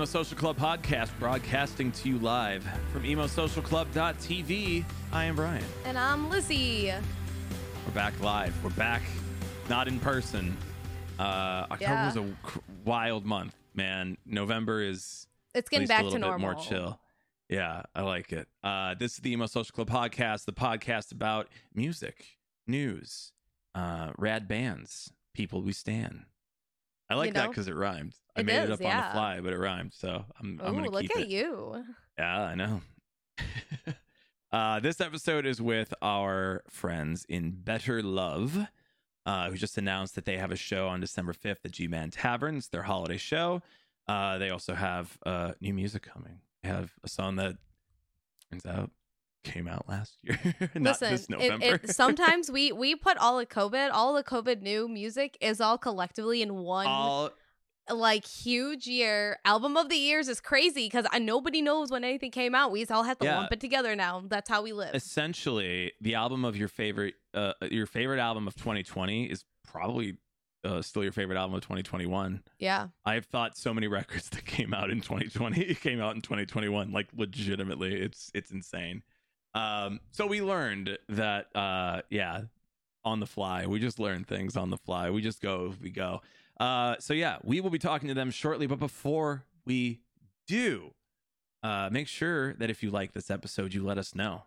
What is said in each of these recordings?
Emo Social Club podcast, broadcasting to you live from emosocialclub.tv. I am Brian. And I'm Lizzie. We're back live. We're back, not in person. Uh, October Yeah. was a wild month, man. November is It's getting back a little to bit normal. more chill. Yeah, I like it. Uh, this is the Emo Social Club podcast, the podcast about music, news, uh, rad bands, people we stand. I like You that because it rhymed. I It made it does, up on the fly, but it rhymed. So I'm, I'm Ooh, to look keep at it. you. Yeah, I know. uh, this episode is with our friends in Better Love, uh, who just announced that they have a show on December 5th at GMan Tavern. It's their holiday show. Uh, they also have uh, new music coming. They have a song that turns out came out last year, not Listen, this November. it, sometimes we we put all the COVID, all the COVID new music is all collectively in one All like huge year. Album of the years is crazy because nobody knows when anything came out. We just all have to Yeah. lump it together now. That's how we live. essentially the album of your favorite, uh, your favorite album of 2020 is probably uh, still your favorite album of 2021. yeah. I've thought so many records that came out in 2020 came out in 2021 like legitimately it's it's insane. Um so we learned that uh yeah, on the fly. We just learn things on the fly. We just go we go. Uh so yeah, we will be talking to them shortly, but before we do, uh make sure that if you like this episode, you let us know.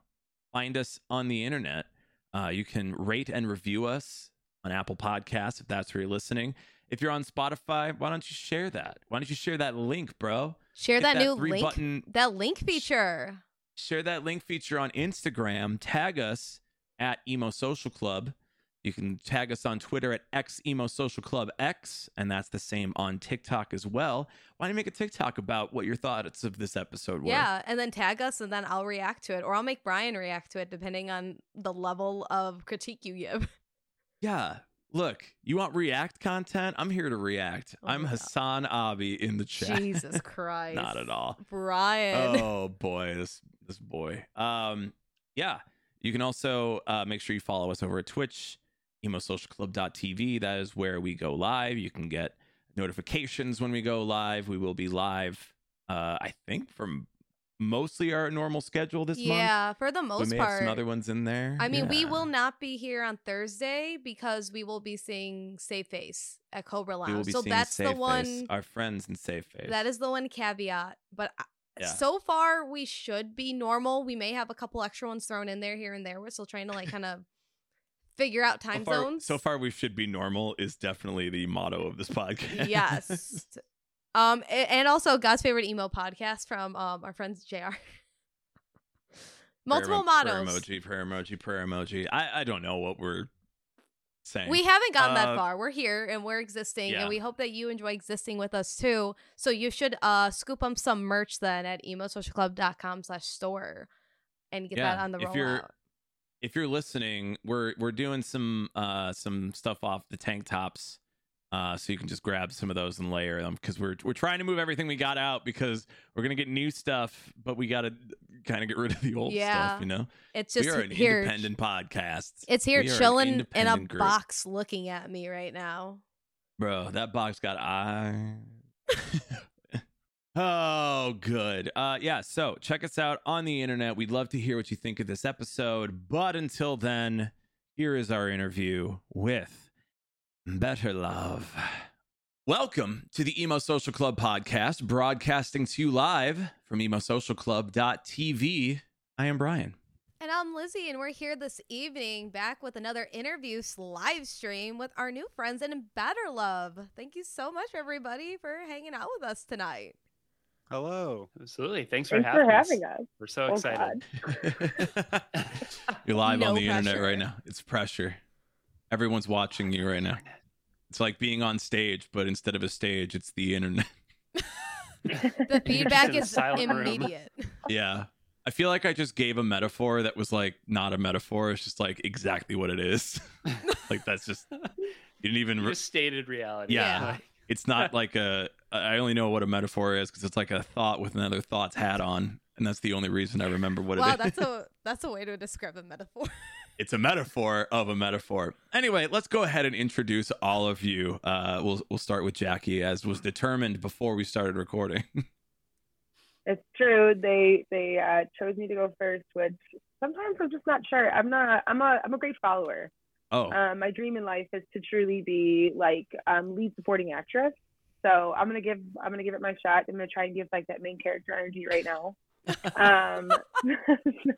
Find us on the internet. Uh you can rate and review us on Apple Podcasts if that's where you're listening. If you're on Spotify, why don't you share that? Why don't you share that link, bro? Share Hit that, new link. button. That link feature. Share that link feature on Instagram. Tag us at Emo Social Club. You can tag us on Twitter at X Emo Social Club X, and that's the same on TikTok as well. Why don't you make a TikTok about what your thoughts of this episode were? Yeah, and then tag us, and then I'll react to it, or I'll make Brian react to it, depending on the level of critique you give. Yeah. Look, you want React content? I'm here to react. Oh I'm. HasanAbi in the chat. Jesus Christ! Not at all. Brian. oh boy, this this boy. Um, yeah. You can also uh, make sure you follow us over at Twitch, emosocialclub.tv. That is where we go live. You can get notifications when we go live. We will be live, uh, I think, from mostly our normal schedule this month. yeah, for the most We may have some other ones in there. I mean, we will not be here on Thursday because we will be seeing Safe Face at Cobra Lounge. So that's the one. Face, our friends in Safe Face. That is the one caveat. But I- Yeah. so far, we should be normal. We may have a couple extra ones thrown in there here and there. We're still trying to like kind of figure out time so far, zones. So far, we should be normal is definitely the motto of this podcast. yes. Um, and also God's favorite emo podcast from um our friends Jr. Multiple prayer, mottos. Prayer emoji, prayer emoji, prayer emoji. I, I don't know what we're saying. We haven't gotten Uh, that far. We're here and we're existing, yeah. and we hope that you enjoy existing with us too. So you should uh scoop up some merch then at emosocialclub.com slash store and get that on the if you're- rollout. If you're listening, we're we're doing some uh some stuff off the tank tops. Uh, so you can just grab some of those and layer them because we're we're trying to move everything we got out because we're gonna get new stuff, but we gotta kind of get rid of the old Yeah. stuff. You know, It's just we are an here. independent podcast. It's here We chilling in a group. box looking at me right now. Bro, that box got eyes. oh, good. Uh yeah, so check us out on the internet. We'd love to hear what you think of this episode. But until then, here is our interview with Better Love. Welcome to the Emo Social Club podcast, broadcasting to you live from emosocialclub.tv. I am Brian. And I'm Lizzie, and we're here this evening back with another interview live stream with our new friends in Better Love. Thank you so much, everybody, for hanging out with us tonight. Hello. Absolutely. Thanks for having for us. having us. We're so Oh, excited. You're live No on the internet right now. It's pressure. Everyone's watching you right now. It's like being on stage, but instead of a stage, it's the internet. The feedback is silent room. immediate. Yeah. I feel like I just gave a metaphor that was like not a metaphor. It's just like exactly what it is. like that's just you didn't even. You Re- just stated reality. Yeah. Like, it's not like a. I only know what a metaphor is because it's like a thought with another thought's hat on, and that's the only reason I remember what wow, it is. that's a that's a way to describe a metaphor. it's a metaphor of a metaphor. Anyway, let's go ahead and introduce all of you. Uh, we'll we'll start with Jackie, as was determined before we started recording. It's true. They they uh, chose me to go first, which sometimes I'm just not sure. I'm not. I'm a I'm a great follower. oh, Um, my dream in life is to truly be like um, lead supporting actress. So I'm gonna give I'm gonna give it my shot. I'm gonna try and give like that main character energy right now. Um,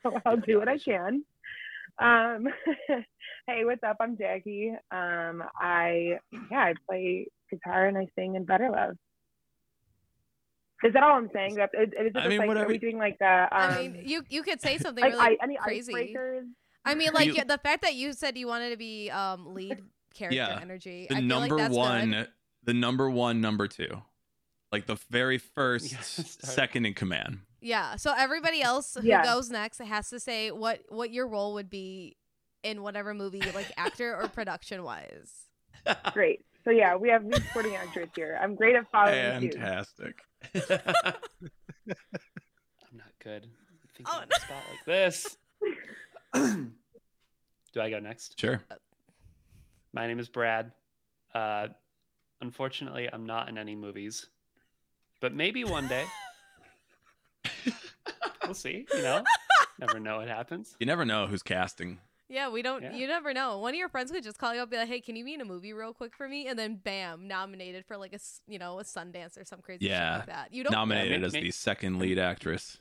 so I'll do what I can. Um, hey, what's up? I'm Jackie. Um, I yeah, I play guitar and I sing in Better Love. Is that all I'm saying? That is, is it I mean, like whatever- are we doing like the um, I mean, you you could say something like really I, any crazy. I mean, like You- yeah, the fact that you said you wanted to be um lead character Yeah. energy. the I feel number like that's one, Good. The number one, number two, like the very first, Yeah, second in command. Yeah. So everybody else who Yeah. goes next has to say what what your role would be in whatever movie, like actor or production wise. Great. So yeah, we have lead supporting actress here. I'm great at following cues. Fantastic. I'm not good. I'm thinking Oh, on the spot like this. Do I go next? Sure. My name is Brad. Uh, unfortunately, I'm not in any movies, but maybe one day. we'll see. You know, never know what happens. You never know who's casting. Yeah, we don't. Yeah. You never know. One of your friends could just call you up, and be like, "Hey, can you be in a movie real quick for me?" And then, bam, nominated for like a you know a Sundance or some crazy Yeah. shit like that. You don't. Nominated may- as may- the second lead actress.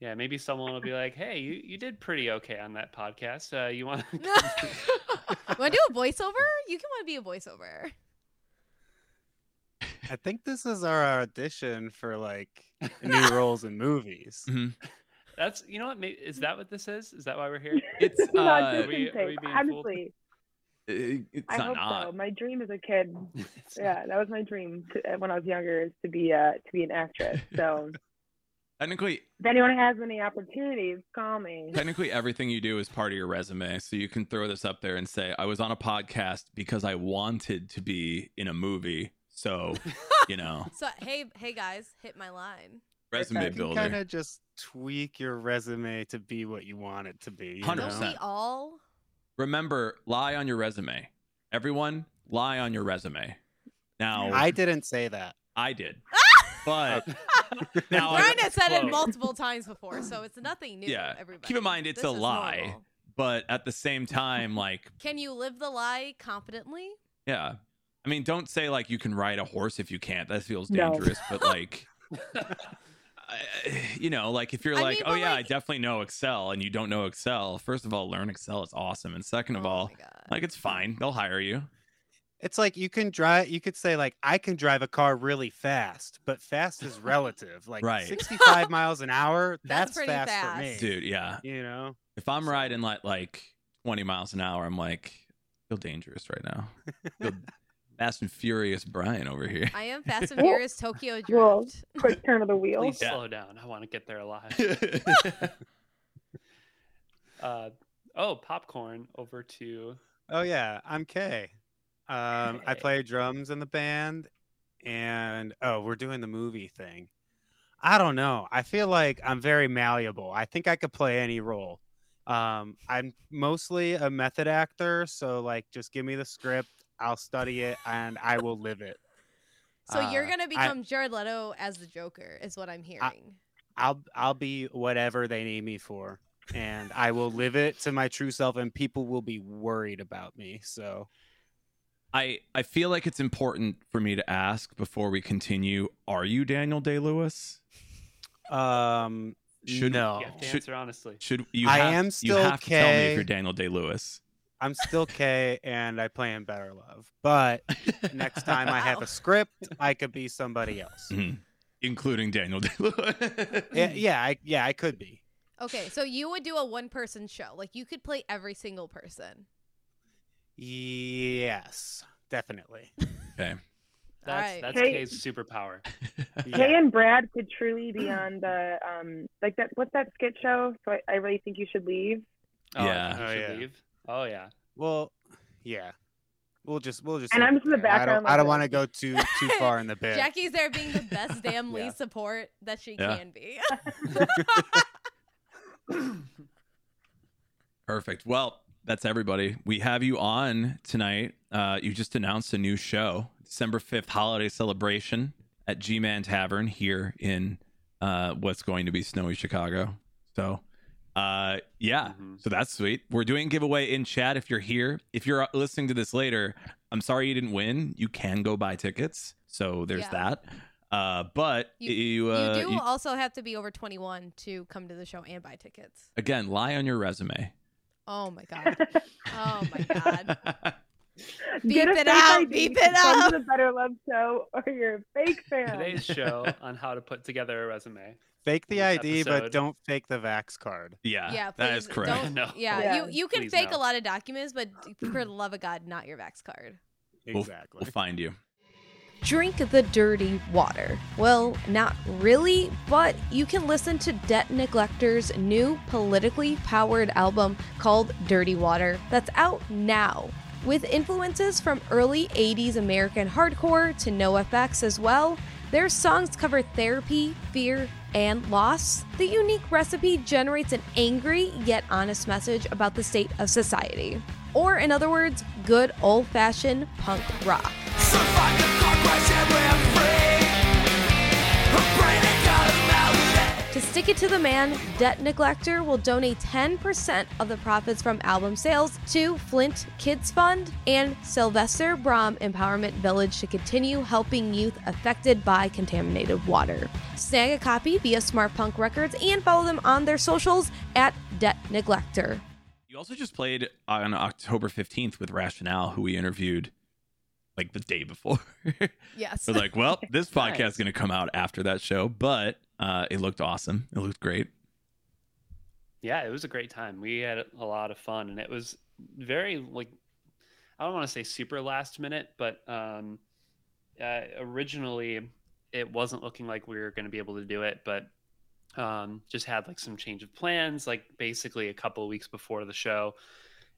Yeah, maybe someone will be like, "Hey, you, you did pretty okay on that podcast. Uh, you want?" want to do a voiceover? You can want to be a voiceover. I think this is our audition for like new roles in movies. Mhm. That's you know what? Maybe, is that what this is? Is that why we're here? It's Not uh, just Are we- in are we being? Honestly, it- it's I not hope not. so. My dream as a kid, yeah, that was my dream to, uh, when I was younger, is to be uh to be an actress. So Technically, if anyone has any opportunities, call me. technically everything you do is part of your resume so you can throw this up there and say i was on a podcast because i wanted to be in a movie so you know So hey, hey guys, hit my line. resume You can builder kind of just tweak your resume to be what you want it to be. 100%. know? Don't we all? remember lie on your resume everyone lie on your resume now I i, didn't say that. I did ah! but now Brian has said it multiple times before, so it's nothing new. Yeah. Everybody. Keep in mind, it's This a lie. normal. but at the same time like Can you live the lie confidently? yeah i mean don't say like you can ride a horse if you can't that feels No. dangerous but like you know, like if you're I like, mean, oh but, yeah, I definitely know Excel, and you don't know Excel. First of all, learn Excel; it's awesome. And second of Oh all, like it's fine; they'll hire you. It's like you can drive. You could say like I can drive a car really fast, but fast is relative. Like Right. 65 miles an hour, That's that's, fast, fast. for me. Dude, yeah. You know, If I'm riding like like 20 miles an hour, I'm like, feel dangerous right now. Feel Fast and Furious Brian over here. I am Fast and Furious Tokyo well, Drift. Quick turn of the wheel. Please Yeah. slow down. I want to get there alive. uh, oh, popcorn over to Oh yeah, I'm K. Um, I play drums in the band, and oh, we're doing the movie thing. I don't know. I feel like I'm very malleable. I think I could play any role. Um, I'm mostly a method actor, so like, just give me the script, I'll study it, and I will live it. So you're Uh, gonna I- become Jared Leto as the Joker, is what I'm hearing. I'll I'll be whatever they need me for, and I will live it to my true self, and people will be worried about me. So I I feel like it's important for me to ask before we continue. Are you Daniel Day Lewis? um, Should- no, you have to should- honestly. Should you? I have, am You still have to tell me if you're Daniel Day Lewis. I'm still K and I play in Better Love. But next time I have a script, I could be somebody else. Mhm. including Daniel Day Lewis. yeah, yeah, I, yeah, I could be. Okay, so you would do a one person show. Like you could play every single person. Yes, definitely. Okay. That's right. that's Hey- K's superpower. K and Brad could truly be on the um like that what's that skit show? So I, I really think you should leave. Oh, Yeah. I think you Oh, should yeah. leave. Oh yeah. Well, yeah. We'll just we'll just. And I'm just in the there. I background don't I don't want to go too too far in the bit. Jackie's there being the best damn lead Yeah. support that she Yeah. can be. Perfect. Well, that's everybody. We have you on tonight. Uh, you just announced a new show, December 5th holiday celebration at GMan Tavern here in uh, what's going to be snowy Chicago. So, uh, yeah, Mhm. so that's sweet. We're doing giveaway in chat if you're here. If you're listening to this later, I'm sorry you didn't win. You can go buy tickets. So there's Yeah. that. Uh, but You- you, uh, you do you- also have to be over 21 to come to the show and buy tickets. again lie on your resume. Oh my god. Oh my god. Beep Get a it out, ID, beep it come out. to the Better Love Show, or you're a fake fan. Today's show on how to put together a resume. Fake the this ID, but don't fake the Vax card. yeah, yeah, please that is correct. Don't, No. Yeah, Yeah. you you can Please fake no. a lot of documents, but for the love of God, not your Vax card. We'll- Exactly. We'll find you. Drink the dirty water. Well, not really, but you can listen to Debt Neglector's new politically powered album called Dirty Water that's out now. With influences from early 80s American hardcore to NoFX as well, their songs cover therapy, fear, and loss. The unique recipe generates an angry yet honest message about the state of society. Or, in other words, good old fashioned punk rock. Stick it to the man, Debt Neglector will donate 10% of the profits from album sales to Flint Kids Fund and Sylvester Broome Empowerment Village to continue helping youth affected by contaminated water. Snag a copy via Smartpunk Records and follow them on their socials at Debt Neglector. You also just played on October 15th with Rationale, who we interviewed like the day before. Yes. We're like, well, this podcast Nice. is going to come out after that show, but uh, it looked awesome. It looked great. Yeah, it was a great time. We had a lot of fun, and it was very like I don't want to say super last minute, but um, uh, originally it wasn't looking like we were going to be able to do it, but um, just had like some change of plans, like basically a couple of weeks before the show,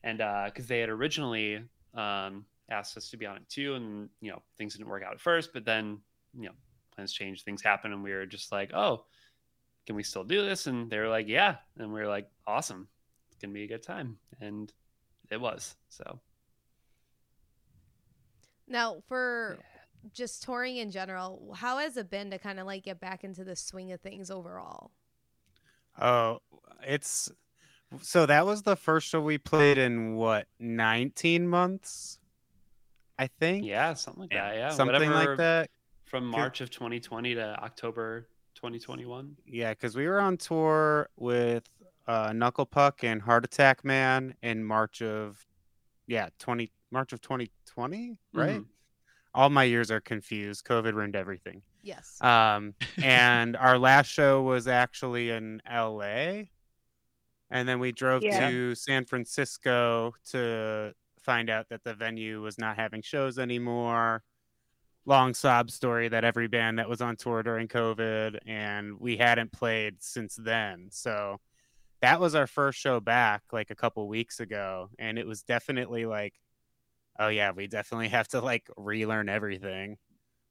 and because they had originally um, asked us to be on it too, and you know things didn't work out at first, but then you know plans change, things happen, and we were just like, oh can we still do this? And they were like, yeah. And we were like, awesome. It's going to be a good time. And it was. So, Now, for just touring in general, how has it been to kind of like get back into the swing of things overall? Oh, it's so that was the first show we played in what 19 months, I think. yeah, something like that. Yeah. something Whatever like that. From March of 2020 to October 2021. Yeah, because we were on tour with uh, Knuckle Puck and Heart Attack Man in March of, yeah, 20 March of 2020, right? Mhm. All my years are confused. COVID ruined everything. Yes. Um, and our last show was actually in LA. And then we drove Yeah. to San Francisco to find out that the venue was not having shows anymore. Long sob story that every band that was on tour during COVID, and we hadn't played since then. So that was our first show back like a couple weeks ago. And it was definitely like, oh, yeah, we definitely have to like relearn everything.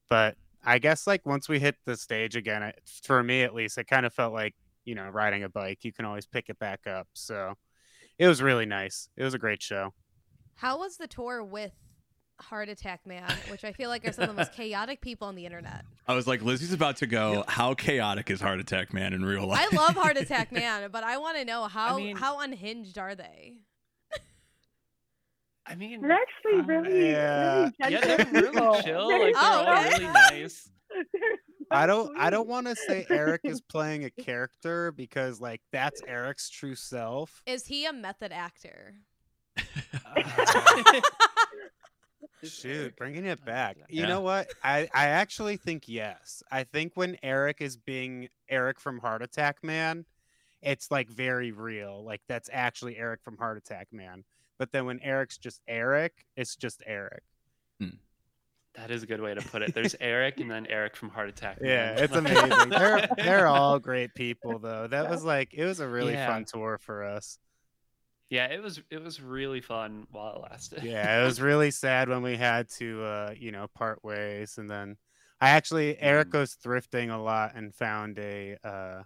But I guess like once we hit the stage again, it, for me at least, it kind of felt like you know riding a bike. You can always pick it back up. So it was really nice. It was a great show. How was the tour with Heart Attack Man, which I feel like are some of the most chaotic people on the internet? I was like, Lizzie's about to go. How chaotic is Heart Attack Man in real life? I love Heart Attack Man, but I want to know how mean- how unhinged are they? I mean, They're actually uh, really, yeah. really yeah, they're really chill. They're Like, they're Oh, all okay. really nice. I don't I don't want to say Eric is playing a character because like that's Eric's true self. Is he a method actor? Shoot, bringing it back. You Yeah. know what? I I actually think yes. I think when Eric is being Eric from Heart Attack Man, it's like very real. Like that's actually Eric from Heart Attack Man. But then when Eric's just Eric, it's just Eric. Hmm. That is a good way to put it. There's Eric and then Eric from Heart Attack. Yeah, it's amazing. they're they're all great people though. That was like it was a really Yeah. fun tour for us. Yeah, it was it was really fun while it lasted. Yeah, it was really sad when we had to uh, you know, part ways and then I actually Eric Mhm. goes thrifting a lot and found a uh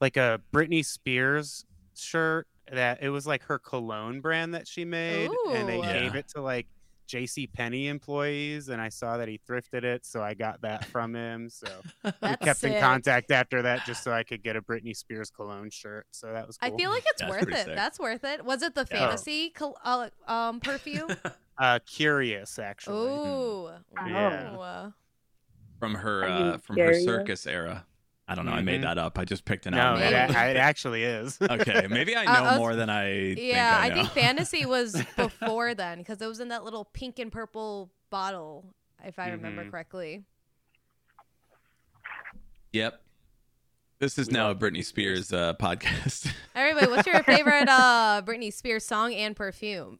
like a Britney Spears shirt that it was like her cologne brand that she made and they Ooh. gave it to like JC Penney employees and I saw that he thrifted it so I got that from him so we That's kept in contact after that just so I could get a Britney Spears cologne shirt. So that was cool. I feel like it's That's worth it. sick. That's worth it. Was it the Yeah. fantasy col- uh, um perfume? uh curious actually. Ooh. Yeah. From her uh, from her circus era. I don't know. I made Mhm. that up. I just picked an No, album. it, it actually is. okay, maybe I I- know I was- more than I. Yeah, think I, I, think fantasy was before then because it was in that little pink and purple bottle, if I remember Mhm. correctly. Yep. This is We now a love Britney Britney Spears Spears. uh, podcast. Everybody, what's your favorite uh Britney Spears song and perfume?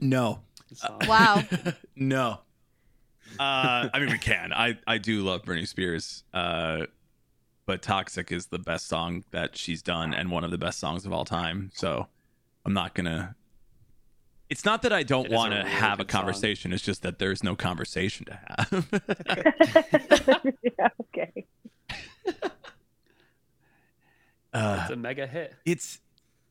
no. The. Wow. no. Uh, I mean, we can. I I do love Britney Spears. Uh, but "Toxic" is the best song that she's done and one of the best songs of all time. So I'm not gonna. It's not that I don't It is a want to really have a good song. conversation. It's just that there's no conversation to have. yeah, okay. uh, It's a mega hit. it's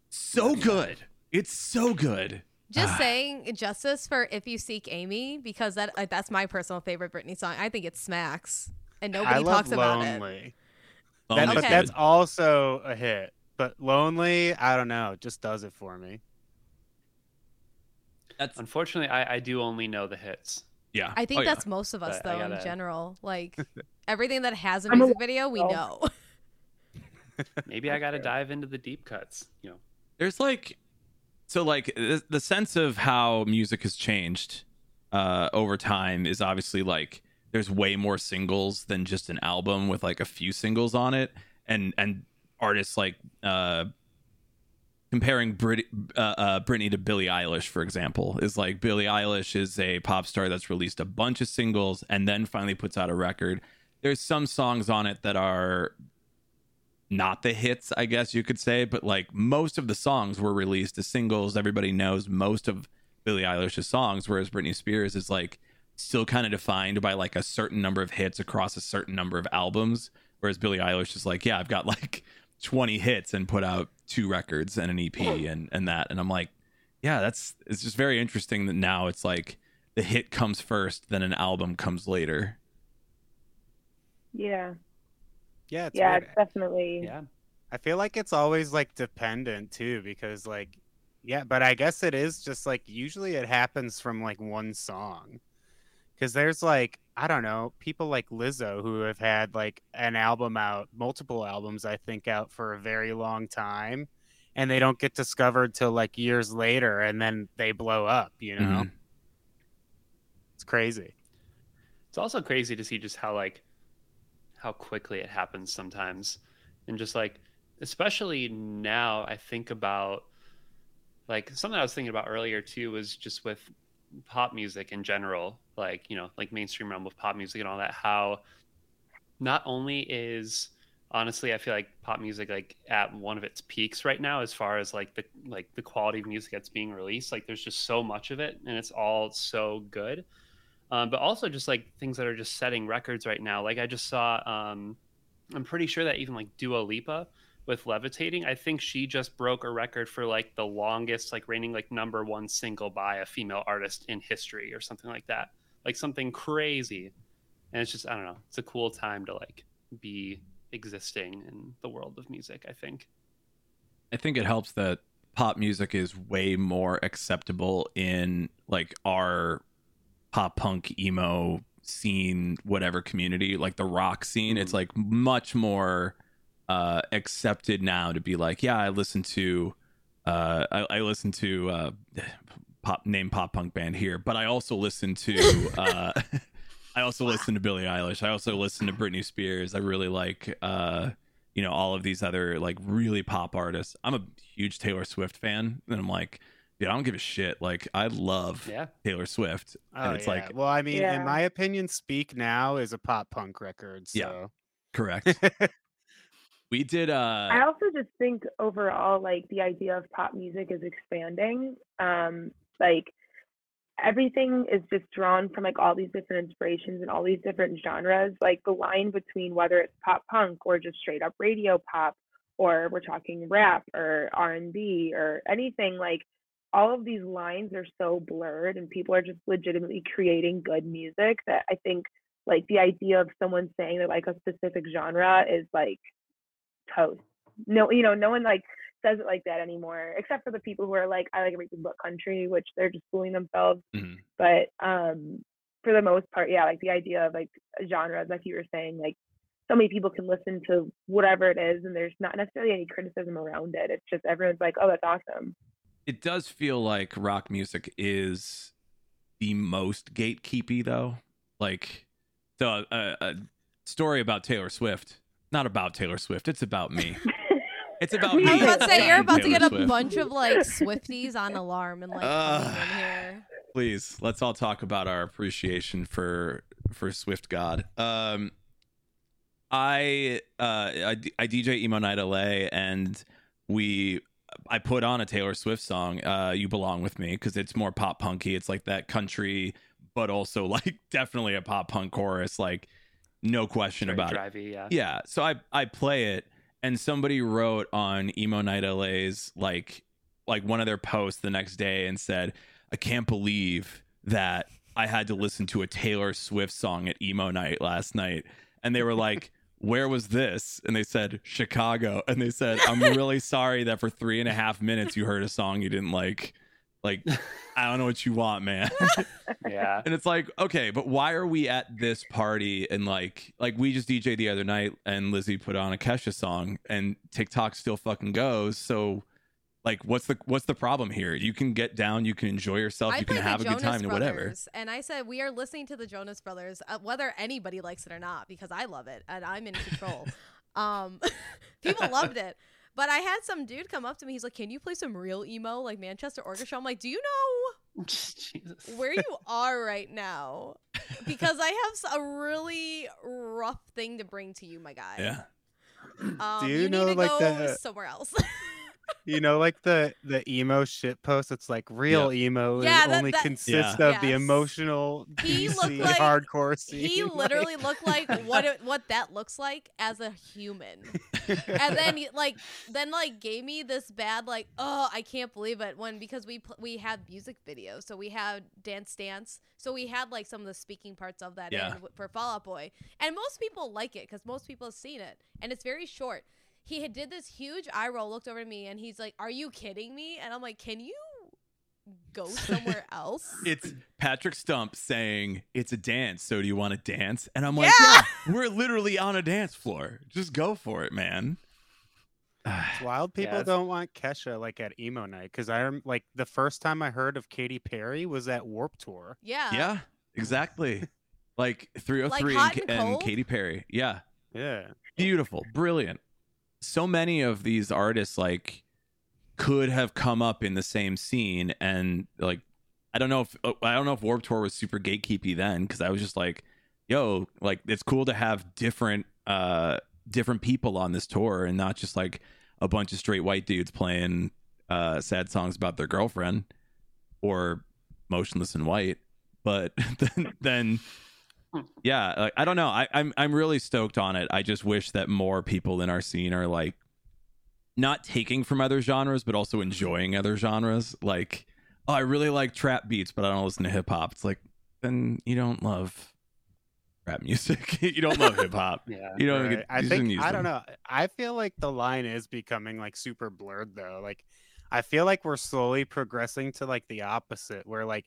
so good. It's so good. Just Ah. saying justice for "If You Seek Amy" because that uh, that's my personal favorite Britney song. I think it smacks, and I nobody love talks about it. Lonely. That- Lonely's But Okay. that's also a hit. But Lonely, I don't know, just does it for me. That's Unfortunately, I, I do only know the hits. yeah. I think Oh, yeah. that's most of us But though in gotta- general. Like everything that has a I'm a- music video, we oh. know. Maybe I got to dive into the deep cuts. You know, there's like so like the, sense of how music has changed uh over time is obviously like there's way more singles than just an album with like a few singles on it and and artists like uh comparing Brit- uh, uh, Britney to Billie Eilish, for example, is like Billie Eilish is a pop star that's released a bunch of singles and then finally puts out a record. There's some songs on it that are not the hits, I guess you could say, but like most of the songs were released as singles. Everybody knows most of Billie Eilish's songs, whereas Britney Spears is like still kind of defined by like a certain number of hits across a certain number of albums. Whereas Billie Eilish is like, yeah, I've got like 20 hits and put out two records and an EP and, and that. And I'm like, yeah, that's it's just very interesting that now it's like the hit comes first, then an album comes later. Yeah, Yeah, it's yeah, weird. it's definitely. yeah. I feel like it's always like dependent too, because like, yeah, but I guess it is just like usually it happens from like one song. Because there's like, I don't know, people like Lizzo who have had like an album out, multiple albums, I think, out for a very long time. And they don't get discovered till like years later and then they blow up, you know? Mhm. It's crazy. It's also crazy to see just how like how quickly it happens sometimes, and just like especially now, I think about like something I was thinking about earlier too was just with pop music in general, like you know, like mainstream realm of pop music and all that. How not only is honestly i feel like pop music like at one of its peaks right now as far as like the like the quality of music that's being released like there's just so much of it and it's all so good um, but also just like things that are just setting records right now. Like i just saw um, i'm pretty sure that even like dua lipa with levitating i think she just broke a record for like the longest like reigning like number one single by a female artist in history or something like that. Like something crazy. And it's just i don't know. It's a cool time to like be existing in the world of music i think. I think it helps that pop music is way more acceptable in like our pop punk emo scene whatever community like the rock scene it's Mhm. like much more uh accepted now to be like yeah i listen to uh i, I listen to uh pop name pop punk band here but i also listen to uh i also listen to billie eilish. I also listen to britney spears. I really like uh you know all of these other like really pop artists. I'm a huge taylor swift fan and i'm like Dude, I don't give a shit. Like I love Yeah. Taylor Swift, and Oh, it's yeah. like well, I mean, Yeah. in my opinion, "Speak Now" is a pop punk record. Yeah. So. correct. we did. uh I also just think overall, like the idea of pop music is expanding. Um, like everything is just drawn from like all these different inspirations and all these different genres. Like the line between whether it's pop punk or just straight up radio pop, or we're talking rap or R and B or anything like. All of these lines are so blurred, and people are just legitimately creating good music that I think, like, the idea of someone saying that like a specific genre is like toast. No, you know, no one like says it like that anymore, except for the people who are like, I like everything but country, which they're just fooling themselves. mhm. But um, for the most part, yeah, like the idea of like genres, like you were saying, like so many people can listen to whatever it is, and there's not necessarily any criticism around it. It's just everyone's like, oh, that's awesome. It does feel like rock music is the most gatekeepy, though. Like, so a, a story about Taylor Swift. Not about Taylor Swift. It's about me. It's about Me me. I was about to say you're about to Taylor get a Swift. bunch of like Swifties on alarm and like coming in here. please let's all talk about our appreciation for for swift god um i uh i, I dj emo night la and we i put on a taylor swift song uh you belong with me because it's more pop punky. It's like that country but also like definitely a pop punk chorus like no question about it. yeah. yeah so i i play it and somebody wrote on emo night la's like like one of their posts the next day and said i can't believe that i had to listen to a taylor swift song at emo night last night. And they were like where was this? And they said chicago. And they said i'm really sorry that for three and a half minutes you heard a song you didn't like. Like i don't know what you want man. Yeah. and it's like okay but why are we at this party and like like we just dj the other night and lizzie put on a kesha song and tiktok still fucking goes. So like what's the what's the problem here you can get down you can enjoy yourself I you can have a good Jonas time and whatever And I said we are listening to the Jonas Brothers, uh, whether anybody likes it or not, because I love it and I'm in control. um, people loved it, but I had some dude come up to me. He's like, "Can you play some real emo, like Manchester Orchestra?" I'm like, "Do you know Jesus. where you are right now?" Because I have a really rough thing to bring to you, my guy. yeah Um, you you, know, need to like go the- somewhere else. You know, like the the emo shit post. It's like real emo Yeah, that- only that- consists Yeah. of the Yes. emotional He looked DC like- hardcore scene. he like- literally looked like what it, what that looks like as a human. and then like then like gave me this bad like oh I can't believe it when because we pl- we had music videos so we had Dance Dance so we had like some of the speaking parts of that Yeah. in for Fall Out Boy and most people like it because most people have seen it and it's very short. He had did this huge eye roll, looked over to me, and he's like, "Are you kidding me?" And I'm like, "Can you go somewhere else?" it's patrick stump saying it's a dance so do you want to dance and i'm like Yeah. yeah we're literally on a dance floor just go for it man It's wild people Yes. don't want Kesha like at emo night because I am like the first time I heard of Katy Perry was at Warp Tour. yeah, yeah exactly like 3OH!3 Hot and, and and katy perry yeah Yeah, beautiful brilliant so many of these artists like could have come up in the same scene and like i don't know if uh, i don't know if warp tour was super gatekeepy then because i was just like yo like it's cool to have different uh different people on this tour and not just like a bunch of straight white dudes playing uh sad songs about their girlfriend or motionless in white. But then then yeah like, i don't know I, i'm i'm really stoked on it i just wish that more people in our scene are like not taking from other genres but also enjoying other genres like oh i really like trap beats but i don't listen to hip-hop it's like then you don't love rap music you don't love hip-hop Yeah. you don't right. get, I think I don't know. I feel like the line is becoming like super blurred though. Like I feel like we're slowly progressing to like the opposite where like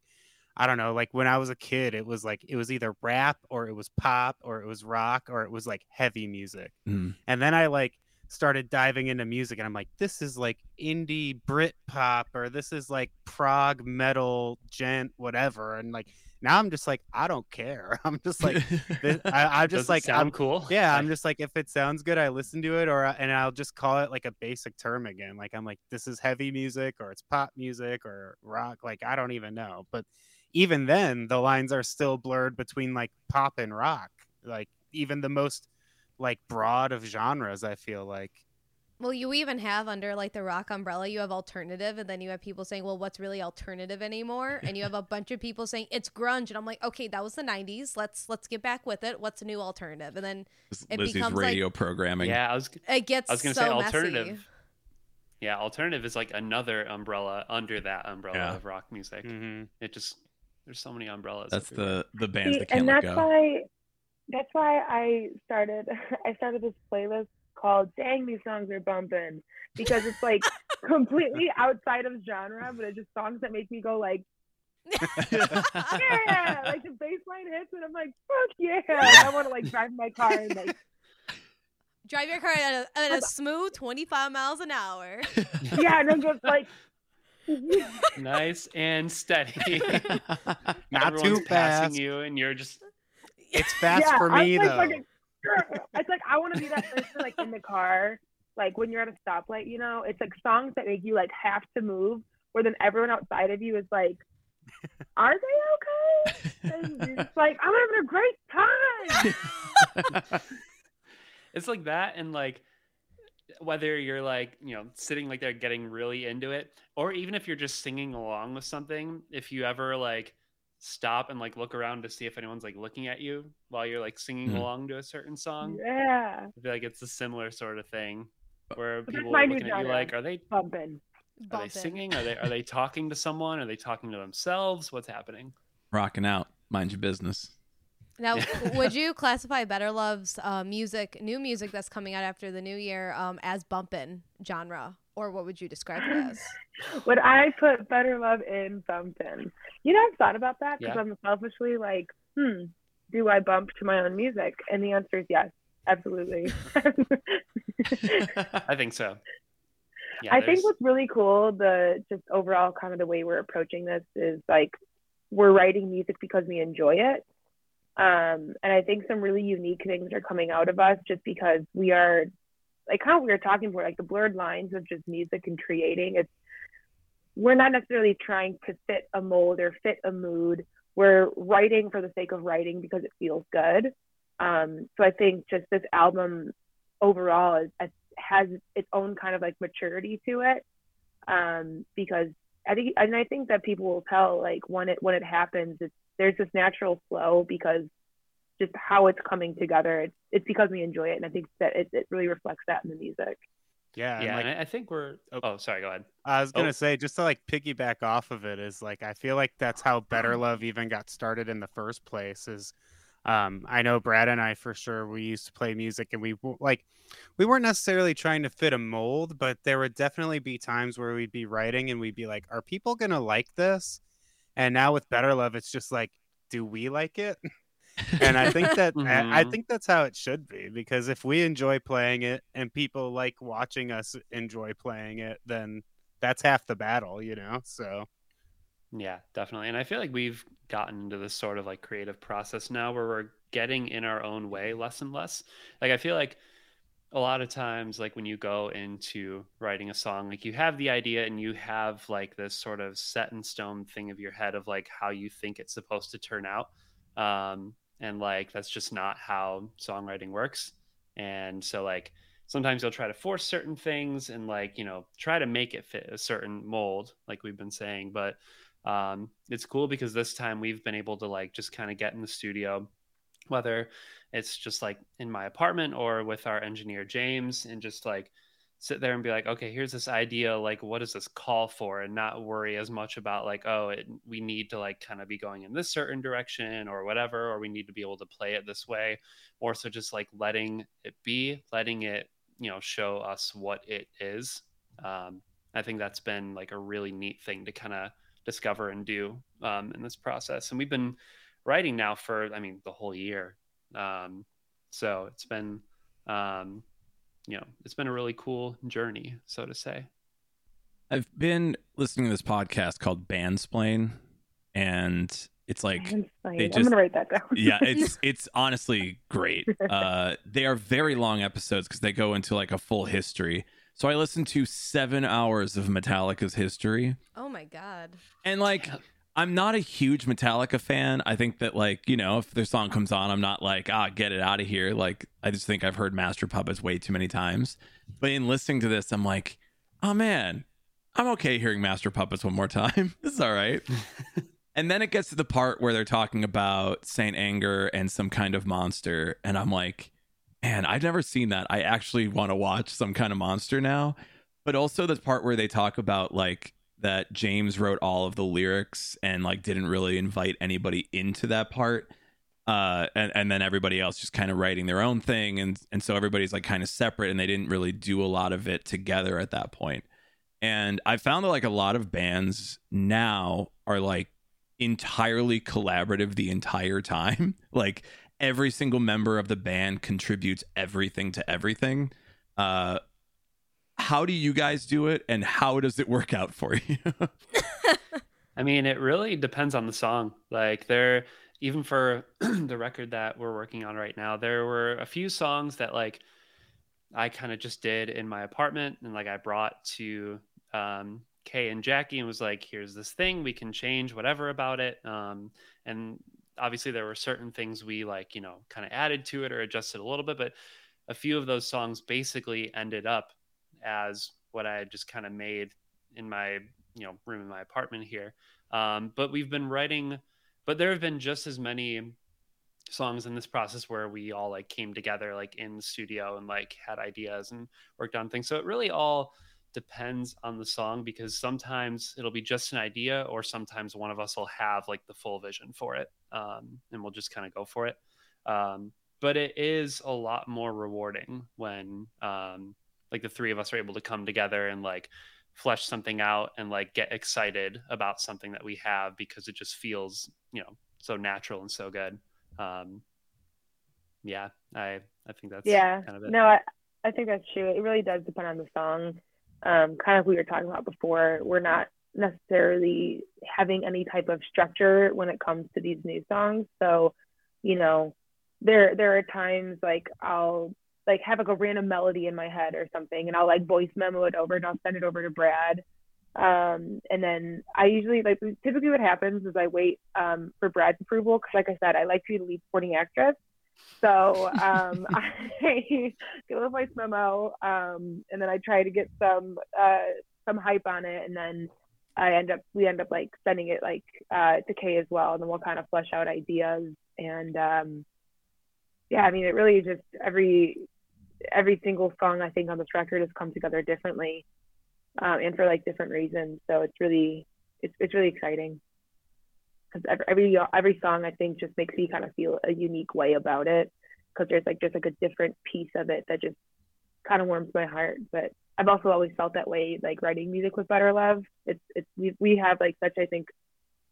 I don't know, like when I was a kid it was like it was either rap or it was pop or it was rock or it was like heavy music. Mm. And then I like started diving into music and I'm like, this is like indie Brit pop or this is like prog metal djent whatever. And like now I'm just like, I don't care. I'm just like this, I, I'm just like I'm cool. yeah, I'm just like if it sounds good, I listen to it, or and I'll just call it like a basic term again. Like I'm like, this is heavy music, or it's pop music, or rock. Like I don't even know. But even then, the lines are still blurred between like pop and rock. Like even the most like broad of genres, I feel like. Well, you even have under like the rock umbrella, you have alternative, and then you have people saying, "Well, what's really alternative anymore?" And you have a bunch of people saying it's grunge, and I'm like, "Okay, that was the '90s. Let's let's get back with it. What's a new alternative?" And then This It Lizzie's becomes, like- radio programming. yeah, I was it gets I was gonna so say messy. alternative. Yeah, alternative is like another umbrella under that umbrella Yeah. of rock music. Mhm. It just there's so many umbrellas. That's everywhere. the the bands See, that can't and that's go. why that's why I started I started this playlist called "Dang These Songs Are Bumping" because it's like completely outside of genre, but it's just songs that make me go like, yeah, like the bass line hits, and I'm like, fuck yeah! And I want to like drive my car and like, Drive your car at a, at a smooth 25 miles an hour. yeah, and I'm just like, nice and steady. Not Everyone's too passing fast. you, and you're just It's fast yeah, for me like though. fucking- it's like I want to be that person like in the car, like when you're at a stoplight, you know, it's like songs that make you like have to move, where then everyone outside of you is like, are they okay? And you're just like, I'm having a great time. it's like that and like whether you're like you know sitting like they're getting really into it or even if you're just singing along with something if you ever like stop and like look around to see if anyone's like looking at you while you're like singing Hmm. along to a certain song Yeah, i feel like it's a similar sort of thing where But people my are looking at you like are they bumping. are they singing are they are they talking to someone are they talking to themselves what's happening Rocking out. Mind your business. Now, would you classify Better Love's uh, music, new music that's coming out after the new year, um, as bumpin' genre, or what would you describe it as? Would I put Better Love in bumping? You know, I've thought about that because Yeah. I'm selfishly like, hmm, do I bump to my own music? And the answer is yes, absolutely. i think so yeah, I think what's really cool, the just overall kind of the way we're approaching this is like we're writing music because we enjoy it. Um, and I think some really unique things are coming out of us just because we are like kind of we were talking about like the blurred lines of just music and creating. It's we're not necessarily trying to fit a mold or fit a mood. We're writing for the sake of writing because it feels good. Um, so I think just this album overall is, has its own kind of like maturity to it um, because I think and I think that people will tell like when it when it happens it's there's this natural flow because just how it's coming together it's, it's because we enjoy it and I think that it, it really reflects that in the music Yeah, and, yeah like, and I- i think we're Oh. oh sorry go ahead I was gonna Oh. say just to like piggyback off of it is like I feel like that's how Better Love even got started in the first place. Is um, I know Brad and I for sure we used to play music and we w- like we weren't necessarily trying to fit a mold, but there would definitely be times where we'd be writing and we'd be like, "Are people gonna like this?" And now with Better Love, it's just like, "Do we like it?" and I think that I, I Mhm. think that's how it should be because if we enjoy playing it and people like watching us enjoy playing it, then that's half the battle, you know. So Yeah, definitely. And I feel like we've gotten into this sort of like creative process now where we're getting in our own way less and less. Like I feel like a lot of times like when you go into writing a song, like you have the idea and you have like this sort of set in stone thing of your head of like how you think it's supposed to turn out. Um and like that's just not how songwriting works. And so like sometimes you'll try to force certain things and like, you know, try to make it fit a certain mold like we've been saying, but um, it's cool because this time we've been able to like just kind of get in the studio whether it's just like in my apartment or with our engineer james and just like sit there and be like okay here's this idea like what does this call for? and not worry as much about like oh it, we need to like kind of be going in this certain direction or whatever or we need to be able to play it this way. Or so just like letting it be letting it you know show us what it is. Um, i think that's been like a really neat thing to kind of discover and do um, in this process. And we've been writing now for, I mean, the whole year. Um, so it's been, um, you know, it's been a really cool journey, so to say. I've been listening to this podcast called Bandsplain, and it's like Hands fine. they I'm gonna write that down. yeah, it's it's honestly great. Uh, they are very long episodes because they go into like a full history. So I listened to seven hours of Metallica's history, Oh my god. and like Yeah. I'm not a huge Metallica fan. I think that like you know if their song comes on, I'm not like ah get it out of here. Like I just think I've heard Master Puppets way too many times. But in listening to this, I'm like, oh man, I'm okay hearing Master Puppets one more time. this is all right. And then it gets to the part where they're talking about Saint Anger and some kind of monster, and I'm like, man, I've never seen that. I actually want to watch some kind of monster now. But also the part where they talk about like that James wrote all of the lyrics and like didn't really invite anybody into that part. Uh, and, and then everybody else just kind of writing their own thing and and so everybody's like kind of separate and they didn't really do a lot of it together at that point. And I found that like a lot of bands now are like entirely collaborative the entire time. like every single member of the band contributes everything to everything. Uh how do you guys do it and how does it work out for you? I mean, it really depends on the song. Like there even for the record that we're working on right now, there were a few songs that like I kind of just did in my apartment and like I brought to um Kay and Jackie and was like, here's this thing, we can change whatever about it. Um and obviously there were certain things we like, you know, kind of added to it or adjusted a little bit, but a few of those songs basically ended up as what I just kind of made in my, you know, room in my apartment here. Um, but we've been writing, but there have been just as many songs in this process where we all like came together like in the studio and like had ideas and worked on things. So it really all depends on the song because sometimes it'll be just an idea or sometimes one of us will have like the full vision for it um, and we'll just kind of go for it. Um, but it is a lot more rewarding when um, like the three of us are able to come together and like flesh something out and like get excited about something that we have because it just feels you know so natural and so good. Um yeah i i think that's yeah. kind of it. No I, I think that's true. It really does depend on the song. Um kind of we were talking about before we're not necessarily having any type of structure when it comes to these new songs. So you know there there are times like i'll like have like a random melody in my head or something and i'll like voice memo it over and i'll send it over to brad um and then i usually like typically what happens is i wait um for brad's approval because like i said i like to be the lead supporting actress so um, I give a voice memo, um, and then I try to get some uh, some hype on it, and then I end up we end up like sending it like uh, to Kay as well, and then we'll kind of flesh out ideas. And um, yeah, I mean, it really just every every single song I think on this record has come together differently, um, and for like different reasons. So it's really it's it's really exciting because every, every song I think just makes me kind of feel a unique way about it because there's like just like a different piece of it that just kind of warms my heart. But I've also always felt that way like writing music with Better Love. It's it's we we have like such I think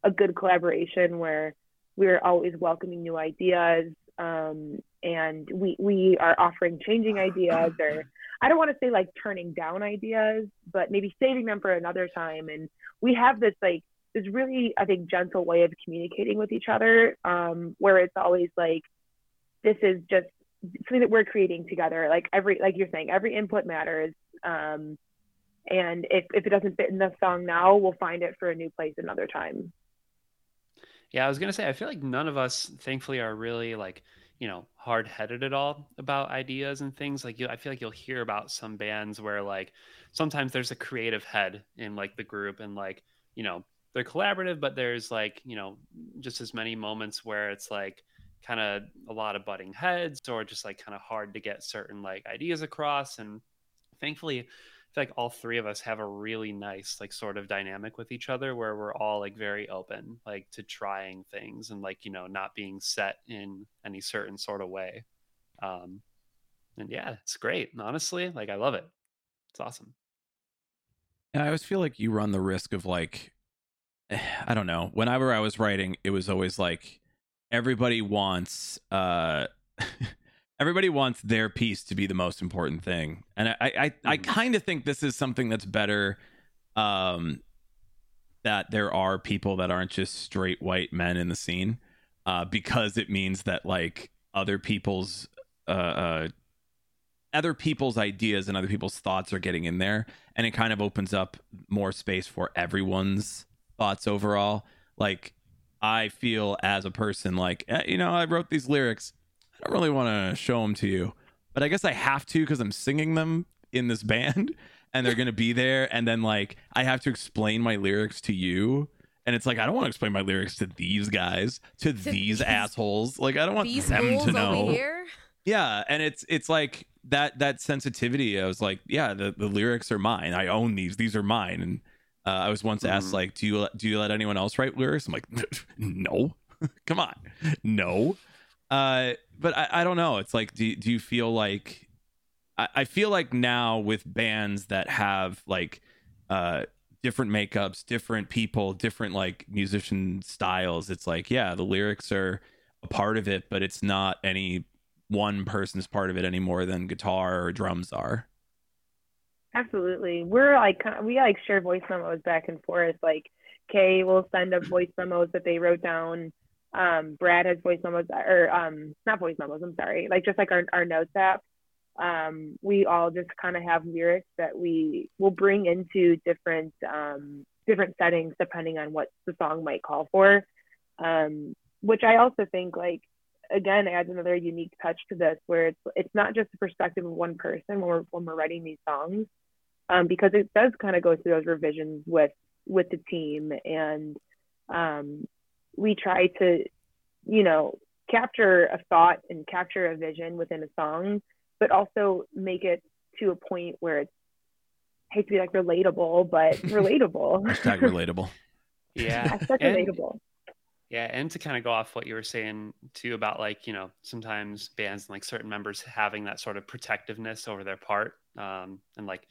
a good collaboration where we're always welcoming new ideas um, and we we are offering changing ideas or I don't want to say like turning down ideas, but maybe saving them for another time. And we have this like this really I think gentle way of communicating with each other, um, where it's always like this is just something that we're creating together. Like every like you're saying, every input matters. Um, and if if it doesn't fit in the song now, we'll find it for a new place another time. Yeah, I was gonna say I feel like none of us, thankfully, are really like you know hard headed at all about ideas and things. Like you, I feel like you'll hear about some bands where like sometimes there's a creative head in like the group, and like you know they're collaborative, but there's like you know just as many moments where it's like kind of a lot of butting heads or just like kind of hard to get certain like ideas across. And thankfully, feel like all three of us have a really nice like sort of dynamic with each other where we're all like very open like to trying things and like you know not being set in any certain sort of way. Um and yeah it's great. Honestly like i love it. It's awesome. And I always feel like you run the risk of like, I don't know. Whenever I was writing, it was always like everybody wants uh everybody wants their piece to be the most important thing. And i i, I Mhm. kind of think this is something that's better um that there are people that aren't just straight white men in the scene uh because it means that like other people's uh, uh other people's ideas and other people's thoughts are getting in there. And it kind of opens up more space for everyone's thoughts overall. Like i feel as a person like eh, you know i wrote these lyrics i don't really want to show them to you but i guess i have to because i'm singing them in this band and they're gonna be there and then like i have to explain my lyrics to you and it's like i don't want to explain my lyrics to these guys to, these, these- assholes. Like i don't want These them to know. over here. yeah and it's it's like that that sensitivity i was like yeah the, the lyrics are mine. I own these. These are mine. And uh, i was once asked Mhm. like do you do you let anyone else write lyrics? I'm like no. Come on. No uh but i, I don't know it's like do, do you feel like I, I feel like now with bands that have like uh different makeups different people different like musician styles it's like yeah the lyrics are a part of it but it's not any one person's part of it any more than guitar or drums are Absolutely. We're like we like share voice memos back and forth. Like Kay will send up voice memos that they wrote down. Um, Brad has voice memos or um not voice memos, I'm sorry. Like just like our, our notes app. Um, we all just kind of have lyrics that we will bring into different um different settings depending on what the song might call for. Um, which I also think like again adds another unique touch to this where it's it's not just the perspective of one person when we're when we're writing these songs um, because it does kind of go through those revisions with with the team and um, we try to you know capture a thought and capture a vision within a song but also make it to a point where it's I hate to be like relatable but relatable hashtag relatable Yeah. Hashtag And- relatable Yeah, and to kind of go off what you were saying too about like you know sometimes bands and like certain members having that sort of protectiveness over their part, um, and like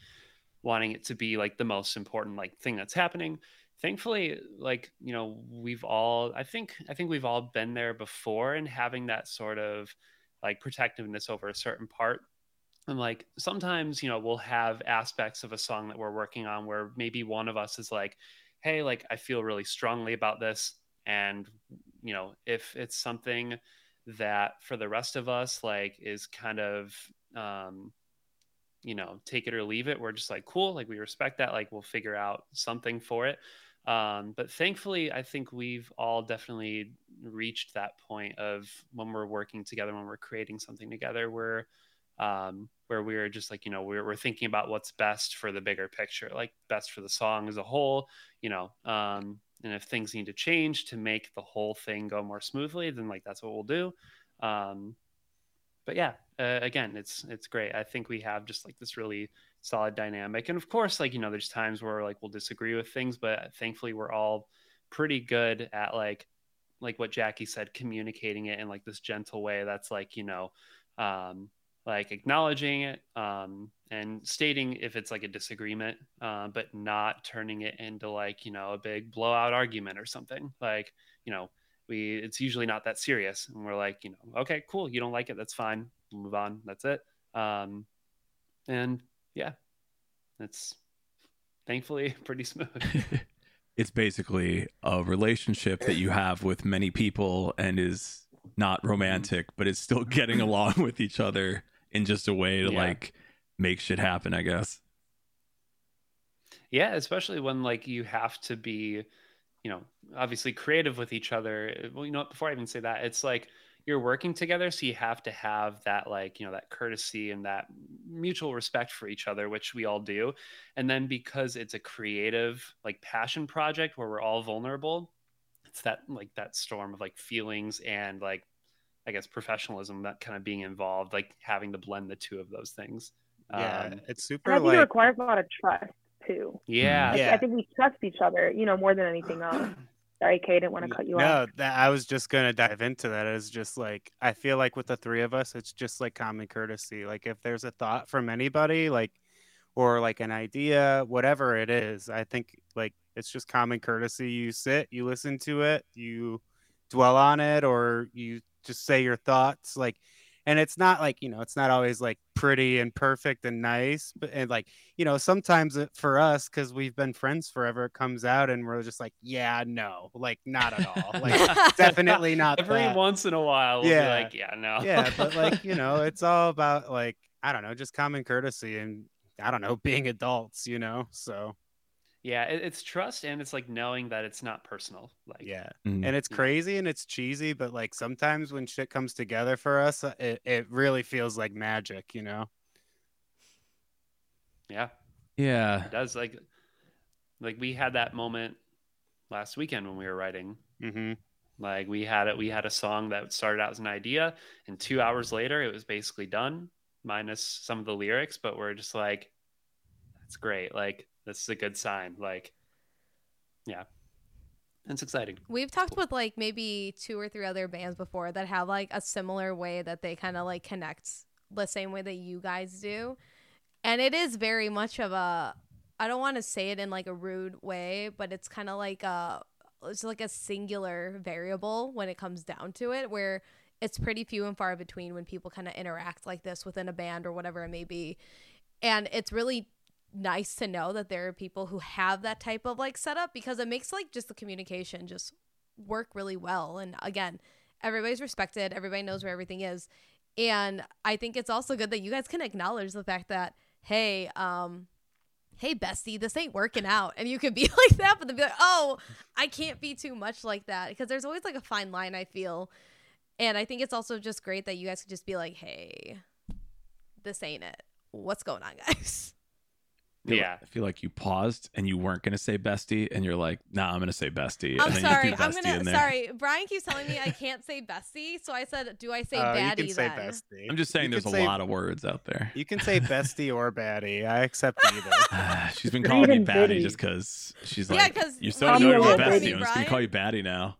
wanting it to be like the most important like thing that's happening. Thankfully, like you know we've all I think I think we've all been there before and having that sort of like protectiveness over a certain part. And like sometimes you know we'll have aspects of a song that we're working on where maybe one of us is like, hey, like I feel really strongly about this and you know if it's something that for the rest of us like is kind of um you know take it or leave it we're just like cool like we respect that like we'll figure out something for it um but thankfully i think we've all definitely reached that point of when we're working together when we're creating something together where um where we're just like you know we're, we're thinking about what's best for the bigger picture like best for the song as a whole you know um and if things need to change to make the whole thing go more smoothly then like that's what we'll do. Um but yeah uh, again it's it's great. I think we have just like this really solid dynamic. And of course like you know there's times where like we'll disagree with things but thankfully we're all pretty good at like like what jackie said communicating it in like this gentle way that's like you know um like acknowledging it um, and stating if it's like a disagreement, uh, but not turning it into like you know a big blowout argument or something. Like you know we it's usually not that serious, and we're like you know okay cool. You don't like it. That's fine. Move on. That's it. Um, and yeah, it's thankfully pretty smooth. it's basically a relationship that you have with many people and is not romantic but it's still getting along with each other in just a way to Yeah. like make shit happen i guess Yeah, especially when like you have to be, you know, obviously creative with each other. Well, you know, what, before I even say that, it's like you're working together, so you have to have that like, you know, that courtesy and that mutual respect for each other, which we all do. And then because it's a creative like passion project where we're all vulnerable, it's that like that storm of like feelings and like I guess professionalism that kind of being involved, like having to blend the two of those things. Yeah, Um, it's and super I think it like requires a lot of trust too yeah. I- Yeah. I think we trust each other you know more than anything else sorry Kay, I didn't want to cut you no, off that I was just gonna dive into that. Is just like I feel like with the three of us, it's just like common courtesy. Like if there's a thought from anybody, like or like an idea, whatever it is, I think like it's just common courtesy. You sit, you listen to it, you dwell on it, or you just say your thoughts. Like, and it's not like you know it's not always like pretty and perfect and nice but and like you know sometimes it, for us because we've been friends forever it comes out and we're just like yeah no like not at all like definitely not Every that. once in a while, we'll Yeah. be like, yeah, no. yeah but like you know it's all about like i don't know just common courtesy and i don't know being adults you know so yeah, it, it's trust and it's like knowing that it's not personal. Like, yeah Mm. and it's crazy and it's cheesy but like sometimes when shit comes together for us uh, it, it really feels like magic you know yeah, yeah. it does. Like, like we had that moment last weekend when we were writing. hmm Like we had it, we had a song that started out as an idea, and two hours later, it was basically done, minus some of the lyrics. But we're just like, that's great. Like this is a good sign. Like, yeah, it's exciting. We've talked with like maybe two or three other bands before that have like a similar way that they kind of like connect the same way that you guys do. And it is very much of a I don't want to say it in like a rude way, but it's kind of like a it's like a singular variable when it comes down to it where it's pretty few and far between when people kind of interact like this within a band or whatever it may be. And it's really nice to know that there are people who have that type of like setup because it makes like just the communication just work really well. And again, everybody's respected, everybody knows where everything is. And I think it's also good that you guys can acknowledge the fact that, hey, um, hey bestie, this ain't working out. And you could be like that, but then be like, oh, I can't be too much like that. Because there's always like a fine line, I feel. And I think it's also just great that you guys could just be like, hey, this ain't it. What's going on, guys? I feel- Yeah. I feel like you paused and you weren't gonna say bestie, and you're like, nah, I'm gonna say bestie. I'm and then sorry. You threw I'm gonna. Sorry, Brian keeps telling me I can't say bestie, so I said, "Do I say Uh, baddie you can say then?" bestie I'm just saying, You there's a say- lot of words out there. you can say bestie or baddie i accept either she's been calling me even baddie Biddy. just because she's like, Yeah, like, 'cause you're so when annoyed with bestie. with me, I'm just gonna call you baddie now.